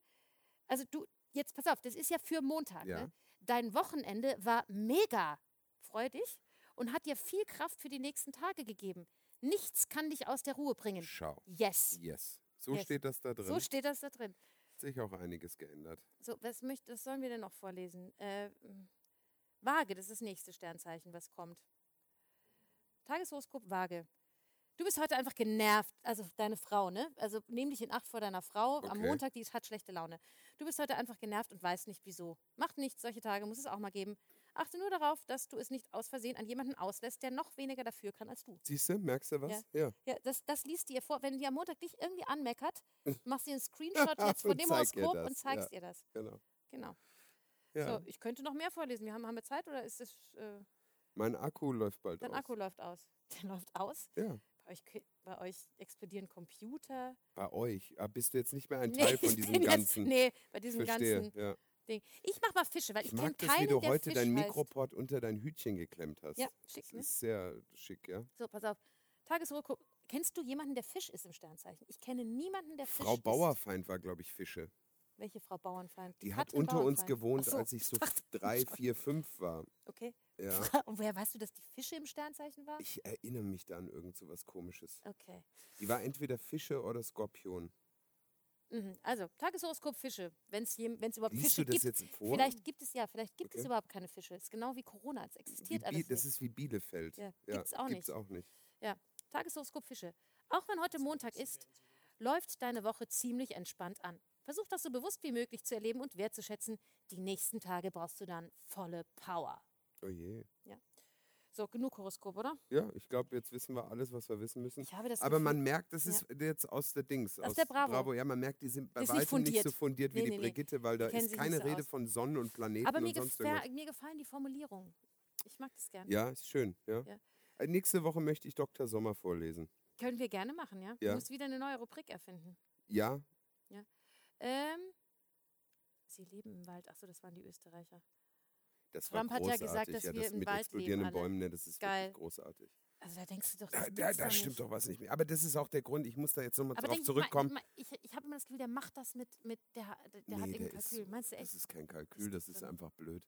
Also du, jetzt pass auf, das ist ja für Montag. Ja. Ne? Dein Wochenende war mega freudig und hat dir viel Kraft für die nächsten Tage gegeben. Nichts kann dich aus der Ruhe bringen. Schau. Yes. Yes. So Yes. steht das da drin. So steht das da drin. Hat sich auch einiges geändert. So, was, möcht, was sollen wir denn noch vorlesen? Äh, Waage, das ist das nächste Sternzeichen, was kommt. Tageshoroskop Waage. Du bist heute einfach genervt, also deine Frau, ne? Also nimm dich in Acht vor deiner Frau. Am Okay. Montag, die hat schlechte Laune. Du bist heute einfach genervt und weißt nicht wieso. Macht nichts, solche Tage muss es auch mal geben. Achte nur darauf, dass du es nicht aus Versehen an jemanden auslässt, der noch weniger dafür kann als du. Siehst du, merkst du was? Ja. Ja, das, das liest dir vor. Wenn die am Montag dich irgendwie anmeckert, machst du dir einen Screenshot jetzt von dem Horoskop und zeigst ja. ihr das. genau. Genau. Ja. So, ich könnte noch mehr vorlesen. Wir haben, haben wir Zeit oder ist das, äh, Mein Akku läuft bald dein aus. Akku läuft aus? Der läuft aus. Ja. Bei euch, bei euch explodieren Computer. Bei euch. Ah, bist du jetzt nicht mehr ein Nee, Teil von ich diesem bin jetzt- ganzen. nee, bei diesem Verstehe. ganzen Ja. Ding. Ich mach mal Fische, weil ich, Ich mag das, wie du heute dein. Mikroport unter dein Hütchen geklemmt hast. Ja, schick, Das ne? ist sehr schick, ja. So, pass auf. Tagesrückguck. Kennst du jemanden, der Fisch ist im Sternzeichen? Ich kenne niemanden, der Fisch Frau ist. Bauerfeind war, glaube ich, Fische. Welche Frau Bauernfeind? Die hat Katrin unter uns gewohnt, so, als ich so drei, vier, fünf war. Okay. Ja. Und woher weißt du, dass die Fische im Sternzeichen war? Ich erinnere mich da an irgend so was Komisches. Okay. Die war entweder Fische oder Skorpion. Mhm. Also, Tageshoroskop Fische. Wenn es überhaupt Liest Fische du das gibt. jetzt vor? Vielleicht gibt es ja, vielleicht gibt es Okay. überhaupt keine Fische. Ist genau wie Corona, es wie existiert Bi- alles das nicht. ist wie Bielefeld. Ja, gibt's auch gibt's nicht. auch nicht. Tageshoroskop Fische. Auch wenn heute Montag ist, läuft deine Woche ziemlich entspannt an. Versuch das so bewusst wie möglich zu erleben und wertzuschätzen. Die nächsten Tage brauchst du dann volle Power. Oh je. So, genug Horoskop, oder? Ja, ich glaube, jetzt wissen wir alles, was wir wissen müssen. Ich habe das Aber Gefühl- man merkt, das Ja. ist jetzt aus der Dings. Aus der Bravo. Ja, man merkt, die sind bei nicht weitem nicht so fundiert. fundiert wie Nee, die nee, nee. Brigitte, weil da ist keine so Rede aus. von Sonnen und Planeten Aber mir, und sonst gefä- irgendwas. mir gefallen die Formulierungen. Ich mag das gerne. Ja, ist schön. Ja. Ja. Äh, Nächste Woche möchte ich Dr. Sommer vorlesen. Können wir gerne machen, ja? Ja. Du musst wieder eine neue Rubrik erfinden. Ja, Ähm, sie leben im Wald. Achso, das waren die Österreicher. das war Trump hat ja gesagt, dass ja, wir das im mit Wald explodierenden leben. Bäumen, ne, das ist Geil. großartig. Also da denkst du doch, Da, das da, da doch stimmt nicht. doch was nicht mehr. Aber das ist auch der Grund, ich muss da jetzt nochmal drauf zurückkommen. Ma, ma, ich ich habe immer das Gefühl, der macht das mit, mit der, der, der hat Nee, irgendein der ist- Kalkül. Meinst du echt? Das ist kein Kalkül, Das ist einfach blöd.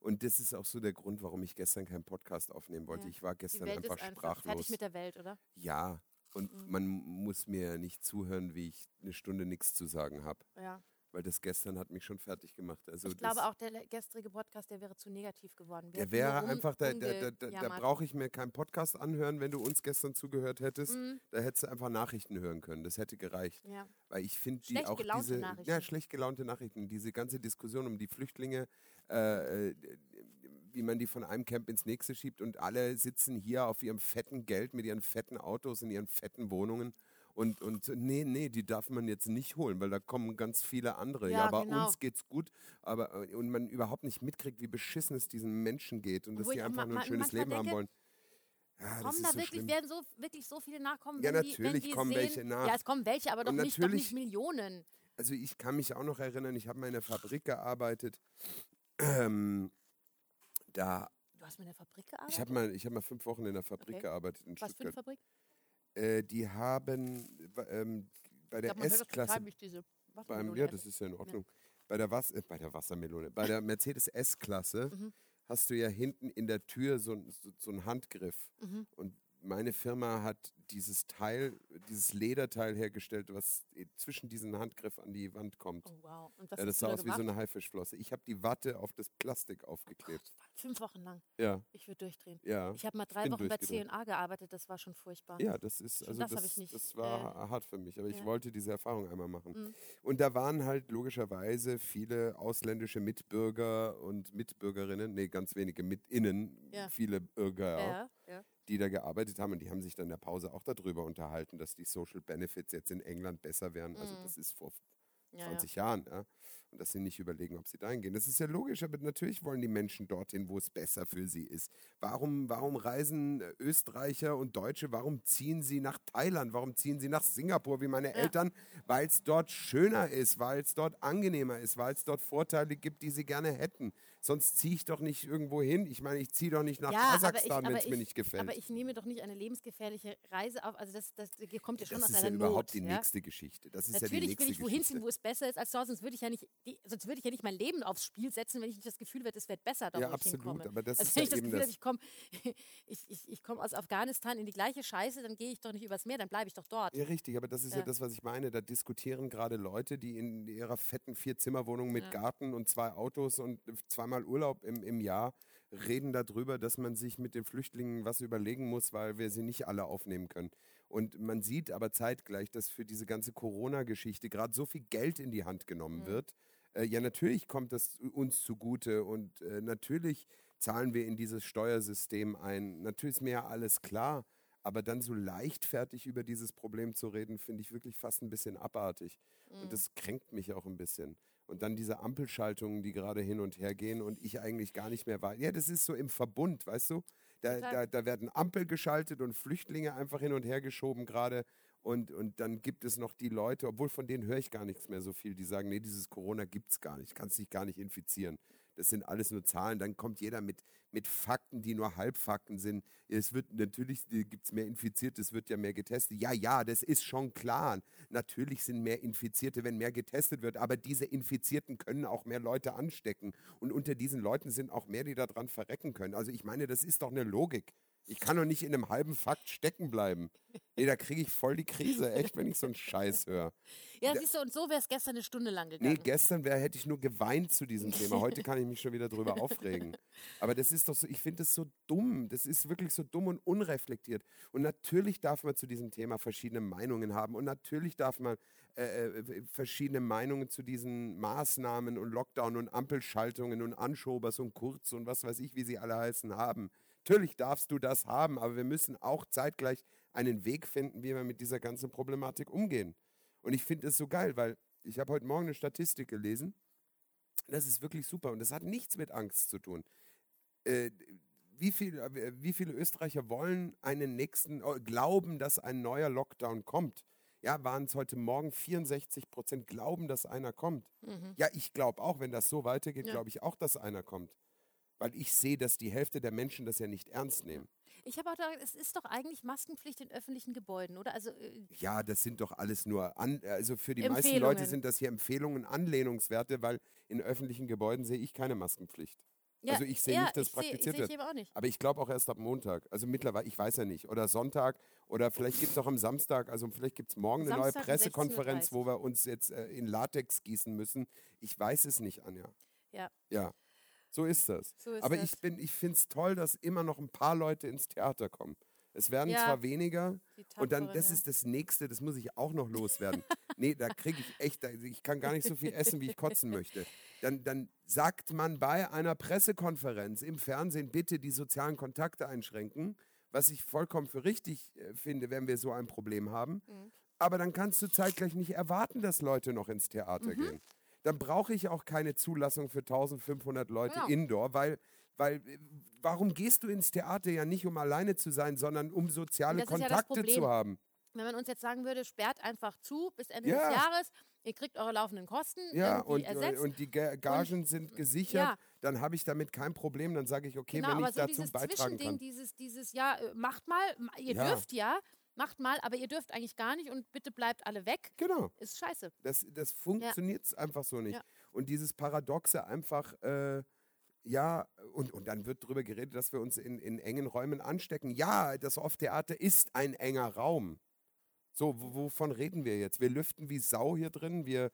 Und das ist auch so der Grund, warum ich gestern keinen Podcast aufnehmen wollte. Ja. Ich war gestern einfach ist einfach sprachlos. fertig mit der Welt, oder? ja, und Mhm. man muss mir nicht zuhören, wie ich eine Stunde nichts zu sagen habe. Ja. Weil das gestern hat mich schon fertig gemacht. Also ich glaube auch, der gestrige Podcast, der wäre zu negativ geworden. Wir Der wäre einfach, da, da, da, da, brauche ich mir keinen Podcast anhören, wenn du uns gestern zugehört hättest. Mhm. Da hättest du einfach Nachrichten hören können. Das hätte gereicht. Ja. Weil ich finde die Schlecht auch gelaunte diese Nachrichten. ja schlecht gelaunte Nachrichten, diese ganze Diskussion um die Flüchtlinge, äh, äh, wie man die von einem Camp ins nächste schiebt und alle sitzen hier auf ihrem fetten Geld mit ihren fetten Autos in ihren fetten Wohnungen und und nee nee die darf man jetzt nicht holen, weil da kommen ganz viele andere. Ja, Ja, aber genau. uns geht's gut, aber äh, und man überhaupt nicht mitkriegt, wie beschissen es diesen Menschen geht und dass die auch einfach nur ein schönes Leben haben denke, wollen. Ja, Kommen da so wirklich, schlimm. werden so, wirklich so viele nachkommen? Ja, wenn die, wenn natürlich die kommen sehen, welche nach. Ja, es kommen welche, aber doch nicht, doch natürlich- nicht Millionen. Also ich kann mich auch noch erinnern, ich habe mal in einer Fabrik gearbeitet. Ähm, da, Du hast mit der Fabrik gearbeitet? ich habe mal, ich hab mal fünf Wochen in der Fabrik Okay. gearbeitet in Was für eine Stuttgart. Fabrik? Äh, die haben ähm, bei der S-Klasse, beim, ja, das ist ja in Ordnung. Bei der, Was äh, bei der Wassermelone, bei der Mercedes S-Klasse Mhm. hast du ja hinten in der Tür so, so, so einen Handgriff. Mhm. Und meine Firma hat dieses Teil, dieses Lederteil hergestellt, was zwischen diesen Handgriff an die Wand kommt. Oh, wow. Und was ja, das sah aus wie so eine Haifischflosse. Ich habe die Watte auf das Plastik aufgeklebt. Gott, fünf Wochen lang. Ja, Ich würde durchdrehen. ja. Ich habe mal drei bin Wochen bei. C&A gearbeitet, das war schon furchtbar. Ja, das ist, also das das, ich nicht, das war äh, hart für mich, aber ich ja. wollte diese Erfahrung einmal machen. Mhm. Und da waren halt logischerweise viele ausländische Mitbürger und Mitbürgerinnen, nee, ganz wenige Mitinnen, Ja. viele Bürger Ja, ja. Die da gearbeitet haben und die haben sich dann in der Pause auch darüber unterhalten, dass die Social Benefits jetzt in England besser wären. Also Mhm. das ist vor ja, ja. 20 Jahren, ja. Und dass sie nicht überlegen, ob sie dahin gehen. Das ist ja logisch, aber natürlich wollen die Menschen dorthin, wo es besser für sie ist. Warum, warum reisen äh, Österreicher und Deutsche, warum ziehen sie nach Thailand, warum ziehen sie nach Singapur wie meine Eltern? Weil es dort schöner ist, weil es dort angenehmer ist, weil es dort Vorteile gibt, die sie gerne hätten. Sonst ziehe ich doch nicht irgendwo hin. Ich meine, ich ziehe doch nicht nach ja, Kasachstan, wenn es mir ich- nicht gefällt. Aber ich nehme doch nicht eine lebensgefährliche Reise auf. Also das, das kommt ja schon das aus ist ja einer überhaupt Not. die ja? nächste Geschichte. Das ist ja die Natürlich nächste will ich wohin ziehen, wo es besser ist als dort, sonst würde ich ja nicht, die, sonst würde ich ja nicht mein Leben aufs Spiel setzen, wenn ich nicht das Gefühl hätte, es wird besser, da Ja, wo ich absolut, hinkomme. aber das also ist wenn ja ich das Gefühl das- habe, ich komme ich, ich, ich komm aus Afghanistan in die gleiche Scheiße, dann gehe ich doch nicht übers Meer, dann bleibe ich doch dort. Ja, richtig, aber das ist ja. Ja. das, was ich meine. Da diskutieren gerade Leute, die in ihrer fetten Vierzimmerwohnung mit Ja. Garten und zwei Autos und zweimal Urlaub im, im Jahr reden darüber, dass man sich mit den Flüchtlingen was überlegen muss, weil wir sie nicht alle aufnehmen können. Und man sieht aber zeitgleich, dass für diese ganze Corona-Geschichte gerade so viel Geld in die Hand genommen Mhm. wird. Äh, ja, natürlich kommt das uns zugute und äh, natürlich zahlen wir in dieses Steuersystem ein. Natürlich ist mir ja alles klar. Aber dann so leichtfertig über dieses Problem zu reden, finde ich wirklich fast ein bisschen abartig. Mhm. Und das kränkt mich auch ein bisschen. Und dann diese Ampelschaltungen, die gerade hin und her gehen und ich eigentlich gar nicht mehr weiß. Ja, das ist so im Verbund, weißt du? Da, da, da werden Ampel geschaltet und Flüchtlinge einfach hin und her geschoben gerade. Und, und dann gibt es noch die Leute, obwohl von denen höre ich gar nichts mehr so viel, die sagen, nee, dieses Corona gibt es gar nicht, kannst dich gar nicht infizieren. Das sind alles nur Zahlen. Dann kommt jeder mit, mit Fakten, die nur Halbfakten sind. Es wird natürlich gibt es mehr Infizierte, es wird ja mehr getestet. Ja, ja, das ist schon klar. Natürlich sind mehr Infizierte, wenn mehr getestet wird, aber diese Infizierten können auch mehr Leute anstecken. Und unter diesen Leuten sind auch mehr, die daran verrecken können. Also ich meine, das ist doch eine Logik. Ich kann doch nicht in einem halben Fakt stecken bleiben. Nee, da kriege ich voll die Krise, echt, wenn ich so einen Scheiß höre. Ja, siehst du, und so wäre es gestern eine Stunde lang Nee, gegangen. gestern wär, hätte ich nur geweint zu diesem Thema. Heute kann ich mich schon wieder drüber aufregen. Aber das ist doch so, ich finde das so dumm. Das ist wirklich so dumm und unreflektiert. Und natürlich darf man zu diesem Thema verschiedene Meinungen haben. Und natürlich darf man äh, äh, verschiedene Meinungen zu diesen Maßnahmen und Lockdown und Ampelschaltungen und Anschobers und Kurz und was weiß ich, wie sie alle heißen, haben. Natürlich darfst du das haben, aber wir müssen auch zeitgleich einen Weg finden, wie wir mit dieser ganzen Problematik umgehen. Und ich finde es so geil, weil ich habe heute Morgen eine Statistik gelesen. Das ist wirklich super und das hat nichts mit Angst zu tun. Äh, wie, viel, wie viele Österreicher wollen einen nächsten, äh, glauben, dass ein neuer Lockdown kommt? Ja, waren es heute Morgen 64 Prozent glauben, dass einer kommt. Mhm. Ja, ich glaube auch, wenn das so weitergeht, Ja. glaube ich auch, dass einer kommt. Weil ich sehe, dass die Hälfte der Menschen das ja nicht ernst nehmen. Ich habe auch gedacht, es ist doch eigentlich Maskenpflicht in öffentlichen Gebäuden, oder? Also äh, Ja, das sind doch alles nur, an, also für die meisten Leute sind das hier Empfehlungen, Anlehnungswerte, weil in öffentlichen Gebäuden sehe ich keine Maskenpflicht. ja, Also ich sehe ja, nicht, dass praktiziert sehe wird. ich eben auch nicht. Aber ich glaube auch erst ab Montag. Also mittlerweile, ich weiß ja nicht. Oder Sonntag oder vielleicht gibt es auch am Samstag, also vielleicht gibt es morgen eine neue Samstag 16:30 Pressekonferenz, wo wir uns jetzt äh, in Latex gießen müssen. Ich weiß es nicht, Anja. Ja. Ja, so ist das. So ist Aber das. ich, bin, ich finde es toll, dass immer noch ein paar Leute ins Theater kommen. Es werden Ja. zwar weniger, und dann, das ja. ist das Nächste, das muss ich auch noch loswerden. nee, da kriege ich echt, ich kann gar nicht so viel essen, wie ich kotzen möchte. Dann, dann sagt man bei einer Pressekonferenz im Fernsehen, bitte die sozialen Kontakte einschränken, was ich vollkommen für richtig äh, finde, wenn wir so ein Problem haben. Mhm. Aber dann kannst du zeitgleich nicht erwarten, dass Leute noch ins Theater Mhm. gehen. Dann brauche ich auch keine Zulassung für 1500 Leute Genau. indoor, weil, weil äh, warum gehst du ins Theater ja nicht, um alleine zu sein, sondern um soziale ja Kontakte Problem. zu haben? Wenn man uns jetzt sagen würde, sperrt einfach zu bis Ende Ja. des Jahres, ihr kriegt eure laufenden Kosten Ja, und, ersetzt. und die Ga- Gagen sind gesichert, ja. dann habe ich damit kein Problem. Dann sage ich, okay, genau, wenn ich so dazu beitragen kann. dieses, dieses, ja, äh, macht mal, ma- ihr Ja. dürft ja, macht mal, aber ihr dürft eigentlich gar nicht und bitte bleibt alle weg, Genau. ist scheiße. Das, das funktioniert einfach so nicht. Ja. Und dieses Paradoxe einfach, äh, ja, und, und dann wird darüber geredet, dass wir uns in, in engen Räumen anstecken. Ja, das Off-Theater ist ein enger Raum. So, wo- wovon reden wir jetzt? Wir lüften wie Sau hier drin. Wir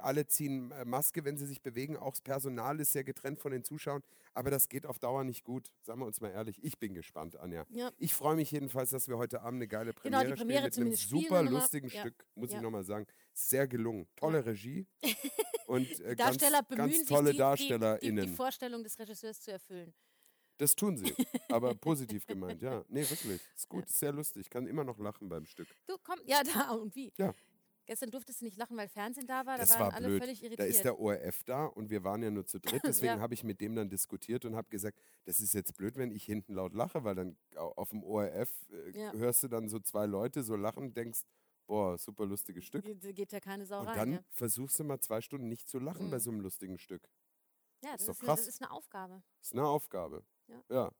alle ziehen äh, Maske, wenn sie sich bewegen. Auch das Personal ist sehr getrennt von den Zuschauern. Aber das geht auf Dauer nicht gut. Sagen wir uns mal ehrlich. Ich bin gespannt, Anja. Ja. Ich freue mich jedenfalls, dass wir heute Abend eine geile Genau, Premiere die Premiere spielen mit einem super mal. lustigen Ja. Stück, muss Ja. ich nochmal sagen. Sehr gelungen. Tolle Regie. Und äh, Die Darsteller ganz, bemühen ganz tolle sich, die, die, die, DarstellerInnen. die Vorstellung des Regisseurs zu erfüllen. Das tun sie. Aber positiv gemeint, ja. Nee, wirklich. Ist gut, ist sehr lustig. Ich kann immer noch lachen beim Stück. Du komm, ja, da und wie? Ja. Gestern durftest du nicht lachen, weil Fernsehen da war. Das da waren war alle blöd. völlig Da irritiert. ist der ORF da und wir waren ja nur zu dritt. Deswegen Ja. habe ich mit dem dann diskutiert und habe gesagt, das ist jetzt blöd, wenn ich hinten laut lache, weil dann au- auf dem ORF äh, Ja. hörst du dann so zwei Leute so lachen, denkst, boah, super lustiges Stück. Ge- geht ja keine Sau Und rein. dann ja. versuchst du mal zwei Stunden nicht zu lachen bei Mhm. so einem lustigen Stück. ja, ist das doch ist, eine, das krass. ist eine Aufgabe. Ist eine Aufgabe. Ja.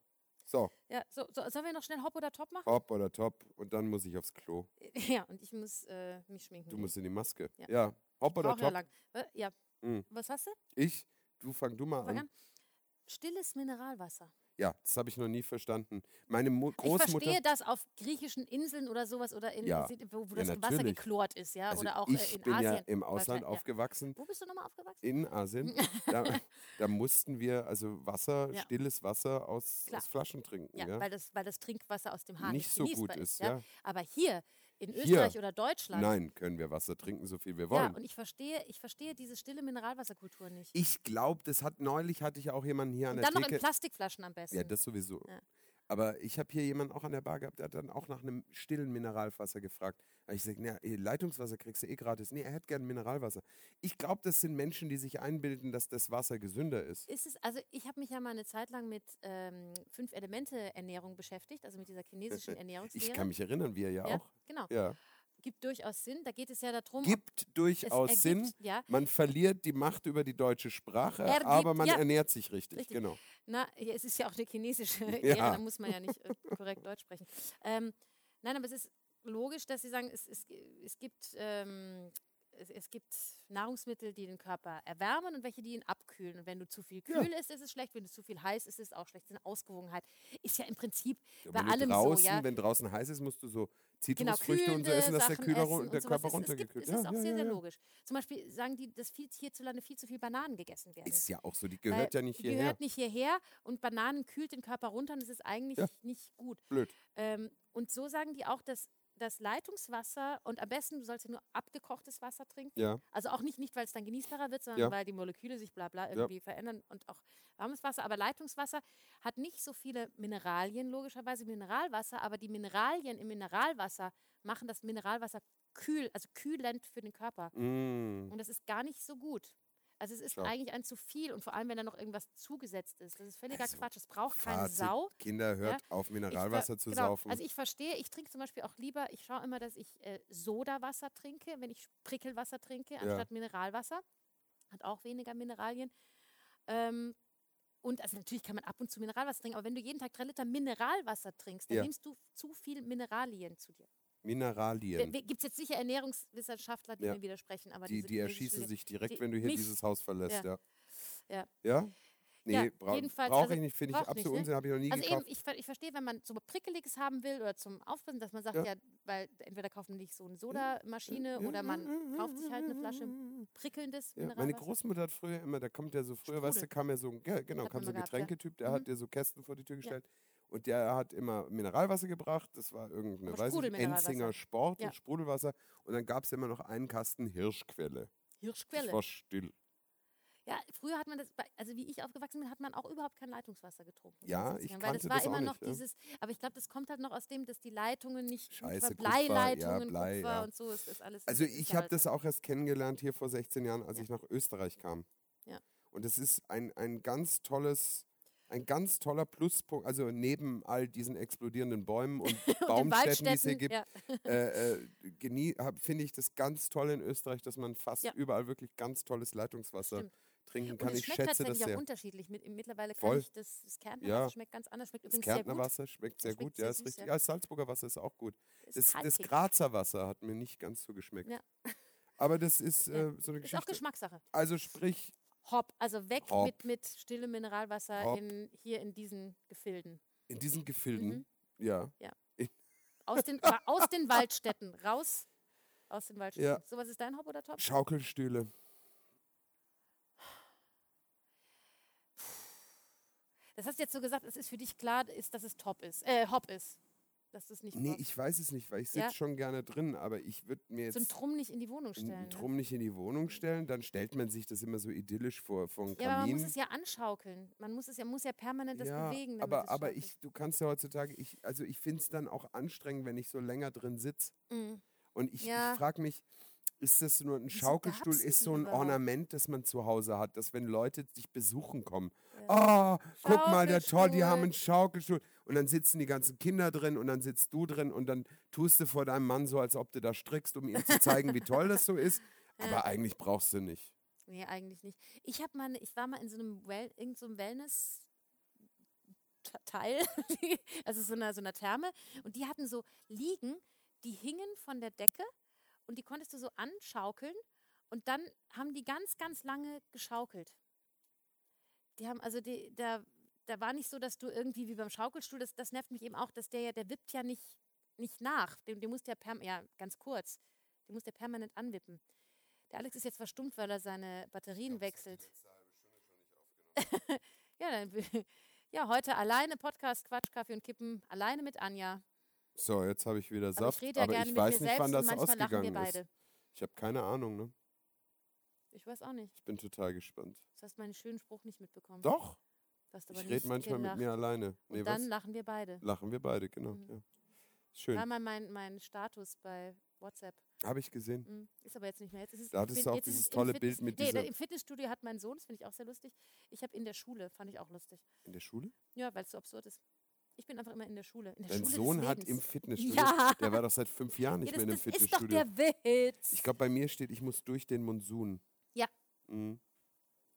Ja. So, Ja, so, so, sollen wir noch schnell Hop oder Top machen? hopp oder top und dann muss ich aufs Klo. Ja, und ich muss äh, mich schminken. Du musst in die Maske. Ja. Ja, hopp oder Brauch ja top. lang. Ja, Mhm. was hast du? Ich, du fang du mal Fang an. an. Stilles Mineralwasser. Ja, das habe ich noch nie verstanden. Meine Mu Ich Großmutter. verstehe das auf griechischen Inseln oder sowas oder in, Ja. wo, wo Ja, das Wasser natürlich. geklort ist, ja, also oder auch ich äh, in bin Asien. ja im Ausland ja. aufgewachsen. Wo bist du nochmal aufgewachsen? In Asien. da, da mussten wir also Wasser, Ja. stilles Wasser aus, aus Flaschen trinken. Ja, Ja, Weil, das, weil das Trinkwasser aus dem Hahn Nicht nicht, so genießbar gut ist, ja. ja. Aber hier in Hier. Österreich oder Deutschland, Nein, können wir Wasser trinken, so viel wir ja, wollen. und ich verstehe, ich verstehe diese stille Mineralwasserkultur nicht. ich glaube, das hat neulich hatte ich auch jemanden hier an Und der dann noch in Theke. Plastikflaschen am besten. Ja, das sowieso. Ja. Aber ich habe hier jemanden auch an der Bar gehabt, der hat dann auch nach einem stillen Mineralwasser gefragt. Da ich gesagt, Leitungswasser kriegst du eh gratis. Nee, er hätte gern Mineralwasser. Ich glaube, das sind Menschen, die sich einbilden, dass das Wasser gesünder ist. Ist es, also ich habe mich ja mal eine Zeit lang mit ähm, Fünf-Elemente-Ernährung beschäftigt, also mit dieser chinesischen Ernährungslehre. Ich kann mich erinnern, wir ja, ja, auch. Genau. Ja. Gibt durchaus Sinn. Da geht es ja darum, Gibt durchaus ergibt, Sinn. Ja, Man verliert die Macht über die deutsche Sprache, Ergibt- aber man ja. ernährt sich richtig. Richtig. Genau. Na, ja, es ist ja auch eine chinesische Ja. da muss man ja nicht äh, korrekt Deutsch sprechen. Ähm, nein, aber es ist logisch, dass Sie sagen, es, es, es, gibt, ähm, es, es gibt Nahrungsmittel, die den Körper erwärmen und welche, die ihn abkühlen. Und wenn du zu viel Ja. kühl isst, ist es schlecht. Wenn du zu viel heiß isst, ist es auch schlecht. Eine Ausgewogenheit ist ja im Prinzip Ja, bei allem draußen, so. Ja? Wenn draußen heiß ist, musst du so Genau, Zitrusfrüchte und so essen, dass der, Sachen Kühler, essen der. Körper runtergekühlt Es ist auch sehr, sehr ja. logisch. Zum Beispiel sagen die, dass viel, hierzulande viel zu viel Bananen gegessen werden. Ist ja auch so, die Weil gehört ja nicht die hierher. gehört nicht hierher und Bananen kühlt den Körper runter und das ist eigentlich Ja. nicht gut. Blöd. Ähm, und so sagen die auch, dass das Leitungswasser und am besten, du sollst ja nur abgekochtes Wasser trinken. Ja. Also auch nicht, nicht weil es dann genießbarer wird, sondern Ja. weil die Moleküle sich bla bla irgendwie verändern und auch warmes Wasser. Aber Leitungswasser hat nicht so viele Mineralien, logischerweise Mineralwasser, aber die Mineralien im Mineralwasser machen das Mineralwasser kühl, also kühlend für den Körper. Mm. Und das ist gar nicht so gut. Also es ist Schau. eigentlich ein zu viel und vor allem, wenn da noch irgendwas zugesetzt ist. Das ist völliger Also, Quatsch. Es braucht keine Sau. Kinder, hört Ja. auf, Ich Mineralwasser zu genau. saufen. Also ich verstehe, ich trinke zum Beispiel auch lieber, ich schaue immer, dass ich äh, Sodawasser trinke, wenn ich Prickelwasser trinke, anstatt Mineralwasser. Hat auch weniger Mineralien. Ähm, und also natürlich kann man ab und zu Mineralwasser trinken, aber wenn du jeden Tag drei Liter Mineralwasser trinkst, dann Ja. nimmst du zu viel Mineralien zu dir. Mineralien. Gibt es jetzt sicher Ernährungswissenschaftler, die Ja. mir widersprechen, aber Die, die erschießen sich direkt, die- wenn du hier mich- dieses Haus verlässt, ja. Ja. Ja? Nee, Ja, bra brauche also ich nicht, finde ich absolut nicht, ne? Unsinn, habe ich noch nie Also gekauft. eben, ich, ich verstehe, wenn man so Prickeliges haben will oder zum Aufpassen, dass man sagt, Ja. ja, weil entweder kauft man sich so eine Sodamaschine oder man kauft sich halt eine Flasche prickelndes Ja, meine. Großmutter hat früher immer, da kommt ja so früher, weißt du, Sprudel. kam ja so ein, ja, genau, kam so ein ja. Getränketyp, der Mhm. hat dir so Kästen vor die Tür gestellt und der hat immer Mineralwasser gebracht, das war irgendeine, weiß ich. Enzinger Sport Ja. und Sprudelwasser und dann gab es immer noch einen Kasten Hirschquelle. Hirschquelle. war still. Ja, früher hat man das, also wie ich aufgewachsen bin, hat man auch überhaupt kein Leitungswasser getrunken. Ja, ich 70ern, Weil das kannte war das auch immer noch nicht, ja. dieses, aber ich glaube, das kommt halt noch aus dem, dass die Leitungen nicht Scheiße. Kupfer, ja, Bleileitungen, Blei, Kupfer ja. und so ist das alles. Also ist ich ja habe das auch erst kennengelernt hier vor 16 Jahren, als Ja. ich nach Österreich kam. Ja. Und es ist ein, ein ganz tolles, ein ganz toller Pluspunkt, also neben all diesen explodierenden Bäumen und Und Baumstätten, die es hier gibt, ja. äh, äh, finde ich das ganz toll in Österreich, dass man fast Ja. überall wirklich ganz tolles Leitungswasser Stimmt. trinken Und kann. es Ich schmeckt schätze das tatsächlich auch sehr. unterschiedlich. Mit, mittlerweile kann Voll. ich das, das Kärntner Ja. Schmeckt ganz anders. Schmeckt Das sehr Kärntner gut. Wasser schmeckt sehr schmeckt gut. sehr Ja, ist richtig. ja. Das Salzburger Wasser ist auch gut. Ist Das, das. Grazer Wasser hat mir nicht ganz so geschmeckt. Aber das ist äh, so eine Ist auch Geschichte. Geschmackssache. Also sprich, Hop, also weg Hop. mit, mit stillem Mineralwasser Hop. in, hier in diesen Gefilden. in diesen Gefilden, Mhm. ja. Aus den, aus den Waldstätten, raus aus den Waldstätten. Ja. So, was ist dein Hop oder Top? Schaukelstühle. Das hast du jetzt so gesagt, es ist für dich klar, ist, dass es Top ist, äh, Hop ist. Dass du es nicht Nee, brauchst. ich weiß es nicht, weil ich sitze Ja. schon gerne drin, aber ich würde mir so einen jetzt Trumm nicht in die Wohnung einen stellen. ne? Drum nicht in die Wohnung stellen. Dann stellt man sich das immer so idyllisch vor, einen Ja, aber man muss es ja anschaukeln. Man muss es ja, muss ja permanent das ja, bewegen. aber, aber ich, du kannst ja heutzutage, ich, also ich finde es dann auch anstrengend, wenn ich so länger drin sitze. Mhm. Und ich, Ja. ich frage mich, ist das nur ein Schaukelstuhl, ist so ein überhaupt? Ornament, das man zu Hause hat, dass wenn Leute dich besuchen kommen, Ja. oh, guck mal, der toll, die haben einen Schaukelstuhl. Und dann sitzen die ganzen Kinder drin und dann sitzt du drin und dann tust du vor deinem Mann so, als ob du da strickst, um ihm zu zeigen, wie toll das so ist. Aber Ja. eigentlich brauchst du nicht. Nee, eigentlich nicht. Ich habe mal, ich war mal in so einem well, irgend so einem Wellness Teil, also so einer so einer Therme und die hatten so Liegen, die hingen von der Decke und die konntest du so anschaukeln und dann haben die ganz ganz lange geschaukelt. Die haben also die, da da war nicht so, dass du irgendwie wie beim Schaukelstuhl, das, das nervt mich eben auch, dass der ja, der wippt ja nicht, nicht nach. Den, den muss der perm ja ganz kurz, den muss der permanent anwippen. Der Alex ist jetzt verstummt, weil er seine Batterien wechselt. ja, dann, ja, heute alleine Podcast, Quatsch, Kaffee und Kippen, alleine mit Anja. So, jetzt habe ich wieder Aber Saft, ich rede ja aber ich weiß nicht, wann das ausgegangen ist. Ich habe keine Ahnung, ne? Ich weiß auch nicht. Ich bin total gespannt. Du hast meinen schönen Spruch nicht mitbekommen. Doch, ich rede manchmal gelacht. mit mir alleine. Und Nee, dann was? lachen wir beide. Lachen wir beide, genau. Mhm. Ja. Schön. War mal mein, mein Status bei WhatsApp. Habe ich gesehen. Mhm. Ist aber jetzt nicht mehr. Jetzt ist es, Da hattest du auch dieses tolle Fitness- Bild mit nee, dieser- Im Fitnessstudio hat mein Sohn, das finde ich auch sehr lustig. Ich habe in der Schule, fand ich auch lustig. In der Schule? Ja, weil es so absurd ist. Ich bin einfach immer in der Schule. In der Dein Schule Sohn hat im Fitnessstudio, Ja. der war doch seit fünf Jahren nicht ja, mehr das, in einem das ist doch Fitnessstudio. der Witz. Ich glaube, bei mir steht, ich muss durch den Monsun. Ja. Mhm.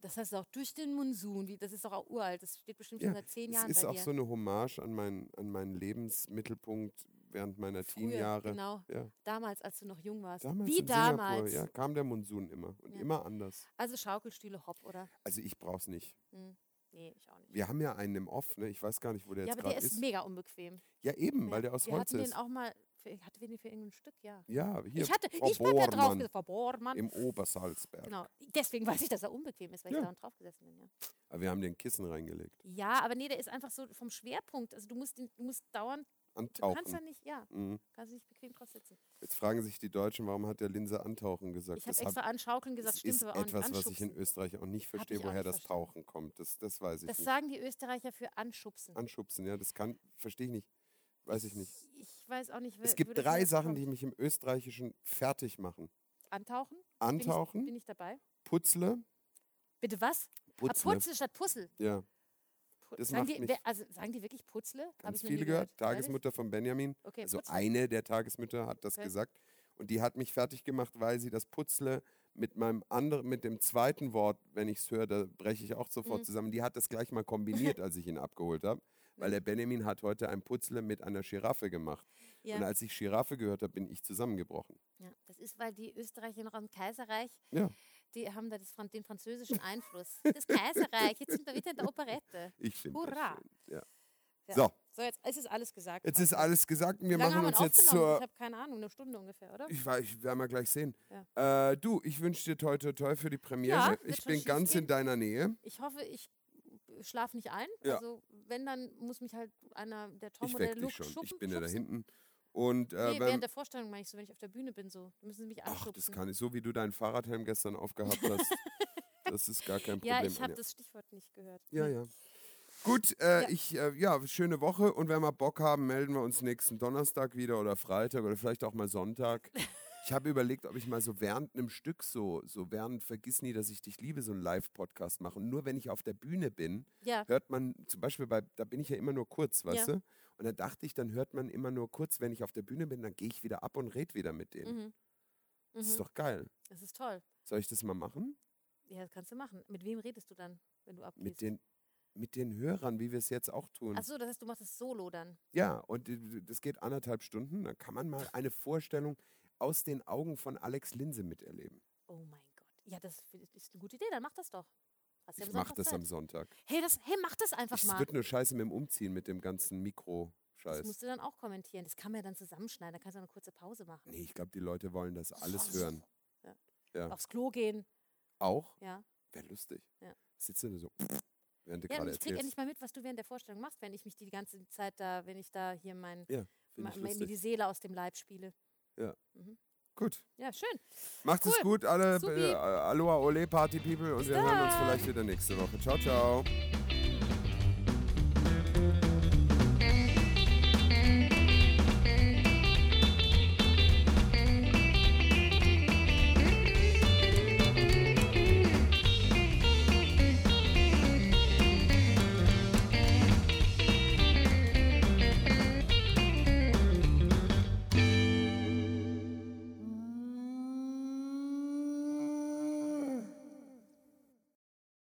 Das heißt auch durch den Monsun. Wie, das ist doch auch uralt. Das steht bestimmt Ja, schon seit zehn Jahren ist bei auch dir. so eine Hommage an, mein, an meinen Lebensmittelpunkt während meiner Früher, Teenjahre. Genau. Ja. Damals, als du noch jung warst. Damals Wie in Singapur, damals. ja, kam der Monsun immer und Ja. immer anders. Also Schaukelstühle hopp, oder? Also ich brauch's nicht. Hm. Nee, ich auch nicht. Wir haben ja einen im Off, ne? Ich weiß gar nicht, wo der ja, jetzt aber der gerade ist ist. mega unbequem. Ja, eben, Ja. weil der aus Wir Holz hatten ist. den auch mal, für, hatten wir den für irgendein Stück, ja. Ja, hier ich hatte, Frau ich bin da drauf Frau Bormann. im Obersalzberg. Genau. Deswegen weiß ich, dass er unbequem ist, weil Ja. ich da drauf gesessen bin, ja. Aber wir haben den Kissen reingelegt. Ja, aber nee, der ist einfach so vom Schwerpunkt. Also du musst, den, du musst dauernd, du kannst Antauchen. nicht, ja, Mhm. kannst nicht bequem drauf sitzen. Jetzt fragen sich die Deutschen, warum hat der Linse Antauchen gesagt? Ich habe das extra anschaukeln gesagt, das stimmt ist aber auch etwas, was ich in. Österreich auch nicht Hab verstehe, auch woher nicht das verstanden. Tauchen kommt. Das, das weiß ich Das nicht. sagen die Österreicher für anschubsen. Anschubsen, ja, das kann, verstehe ich nicht. Weiß ich nicht. Ich weiß auch nicht, Es gibt drei Sachen, die mich im Österreichischen fertig machen. Antauchen? Antauchen, Bin ich, bin ich dabei? Putzle, Bitte was? Ah, Putzle. Putzle statt Puzzle. Ja, Das sagen, macht die, mich- wer- also, sagen die wirklich Putzle? Ganz viele gehört. Tagesmutter von Benjamin, Okay, also Putzle. eine der Tagesmütter hat das Okay. gesagt. Und die hat mich fertig gemacht, weil sie das Putzle mit meinem anderen, mit dem zweiten Wort, wenn ich es höre, da breche ich auch sofort Mhm. zusammen. Die hat das gleich mal kombiniert, als ich ihn abgeholt habe. Weil der Benjamin hat heute ein Putzle mit einer Giraffe gemacht. Ja. Und als ich Giraffe gehört habe, bin ich zusammengebrochen. Ja, das ist, weil die Österreicher noch am Kaiserreich, Ja. die haben da das, den französischen Einfluss. Das Kaiserreich, jetzt sind wir wieder in der Operette. Ich finde das Hurra. schön. Ja. So, So, jetzt es ist alles gesagt. jetzt ist alles gesagt und wir machen uns jetzt zur Ich habe keine Ahnung, eine Stunde ungefähr, oder? Ich weiß, ich werden wir gleich sehen. Ja. Äh, du, ich wünsche dir toi toi toi für die Premiere. Ja, ich bin ganz gehen. in deiner Nähe. Ich hoffe, ich schlafe nicht ein. Ja. Also, wenn, dann muss mich halt einer, der Tom Ich oder der Luke schon. Ich bin ja da hinten. Und äh, Nee, während der Vorstellung meine ich so, wenn ich auf der Bühne bin, so. Müssen sie mich ach, anschubsen. das kann ich. So wie du deinen Fahrradhelm gestern aufgehabt hast, das ist gar kein Problem. ja, ich habe das Stichwort nicht gehört. ja, ja. Gut, äh, Ja. ich, äh, ja, schöne Woche und wenn wir Bock haben, melden wir uns nächsten Donnerstag wieder oder Freitag oder vielleicht auch mal Sonntag. Ich habe überlegt, ob ich mal so während einem Stück so, so während Vergiss nie, dass ich dich liebe, so einen Live-Podcast mache. Und nur wenn ich auf der Bühne bin, Ja, hört man zum Beispiel bei, da bin ich ja immer nur kurz, weißt Ja. du? Und dann dachte ich, dann hört man immer nur kurz, wenn ich auf der Bühne bin, dann gehe ich wieder ab und rede wieder mit denen. mhm. Das ist Mhm. doch geil. das ist toll. Soll ich das mal machen? Ja, das kannst du machen. Mit wem redest du dann, wenn du abgehst? Mit den, mit den Hörern, wie wir es jetzt auch tun. Ach so, das heißt, du machst es solo dann. Ja, und die- das geht anderthalb Stunden. Dann kann man mal eine Vorstellung aus den Augen von Alex Linse miterleben. Oh mein Gott. Ja, das ist eine gute Idee, dann mach das doch. Hast ja Ich Sonntag das Zeit. am Sonntag. Hey, das, hey, mach das einfach Es mal. wird nur scheiße mit dem Umziehen, mit dem ganzen Das Mikro-Scheiß. musst du dann auch kommentieren. Das kann man ja dann zusammenschneiden. Da kannst du eine kurze Pause machen. Nee, ich glaube, die Leute wollen das alles hören. Ja. Aufs Klo gehen. Auch? Ja. Wäre lustig. Ja. Sitzt du da so, während du Ja, gerade ich krieg erzählst. endlich mal mit, was du während der Vorstellung machst, wenn ich mich die ganze Zeit da, wenn ich da hier mein, Ja, ich mir die. Seele aus dem Leib spiele. Gut. Ja, schön. Macht es Cool. gut, alle. Äh, Aloha, Ole, Party People. Und Bis wir hören uns vielleicht wieder nächste Woche. Ciao, ciao.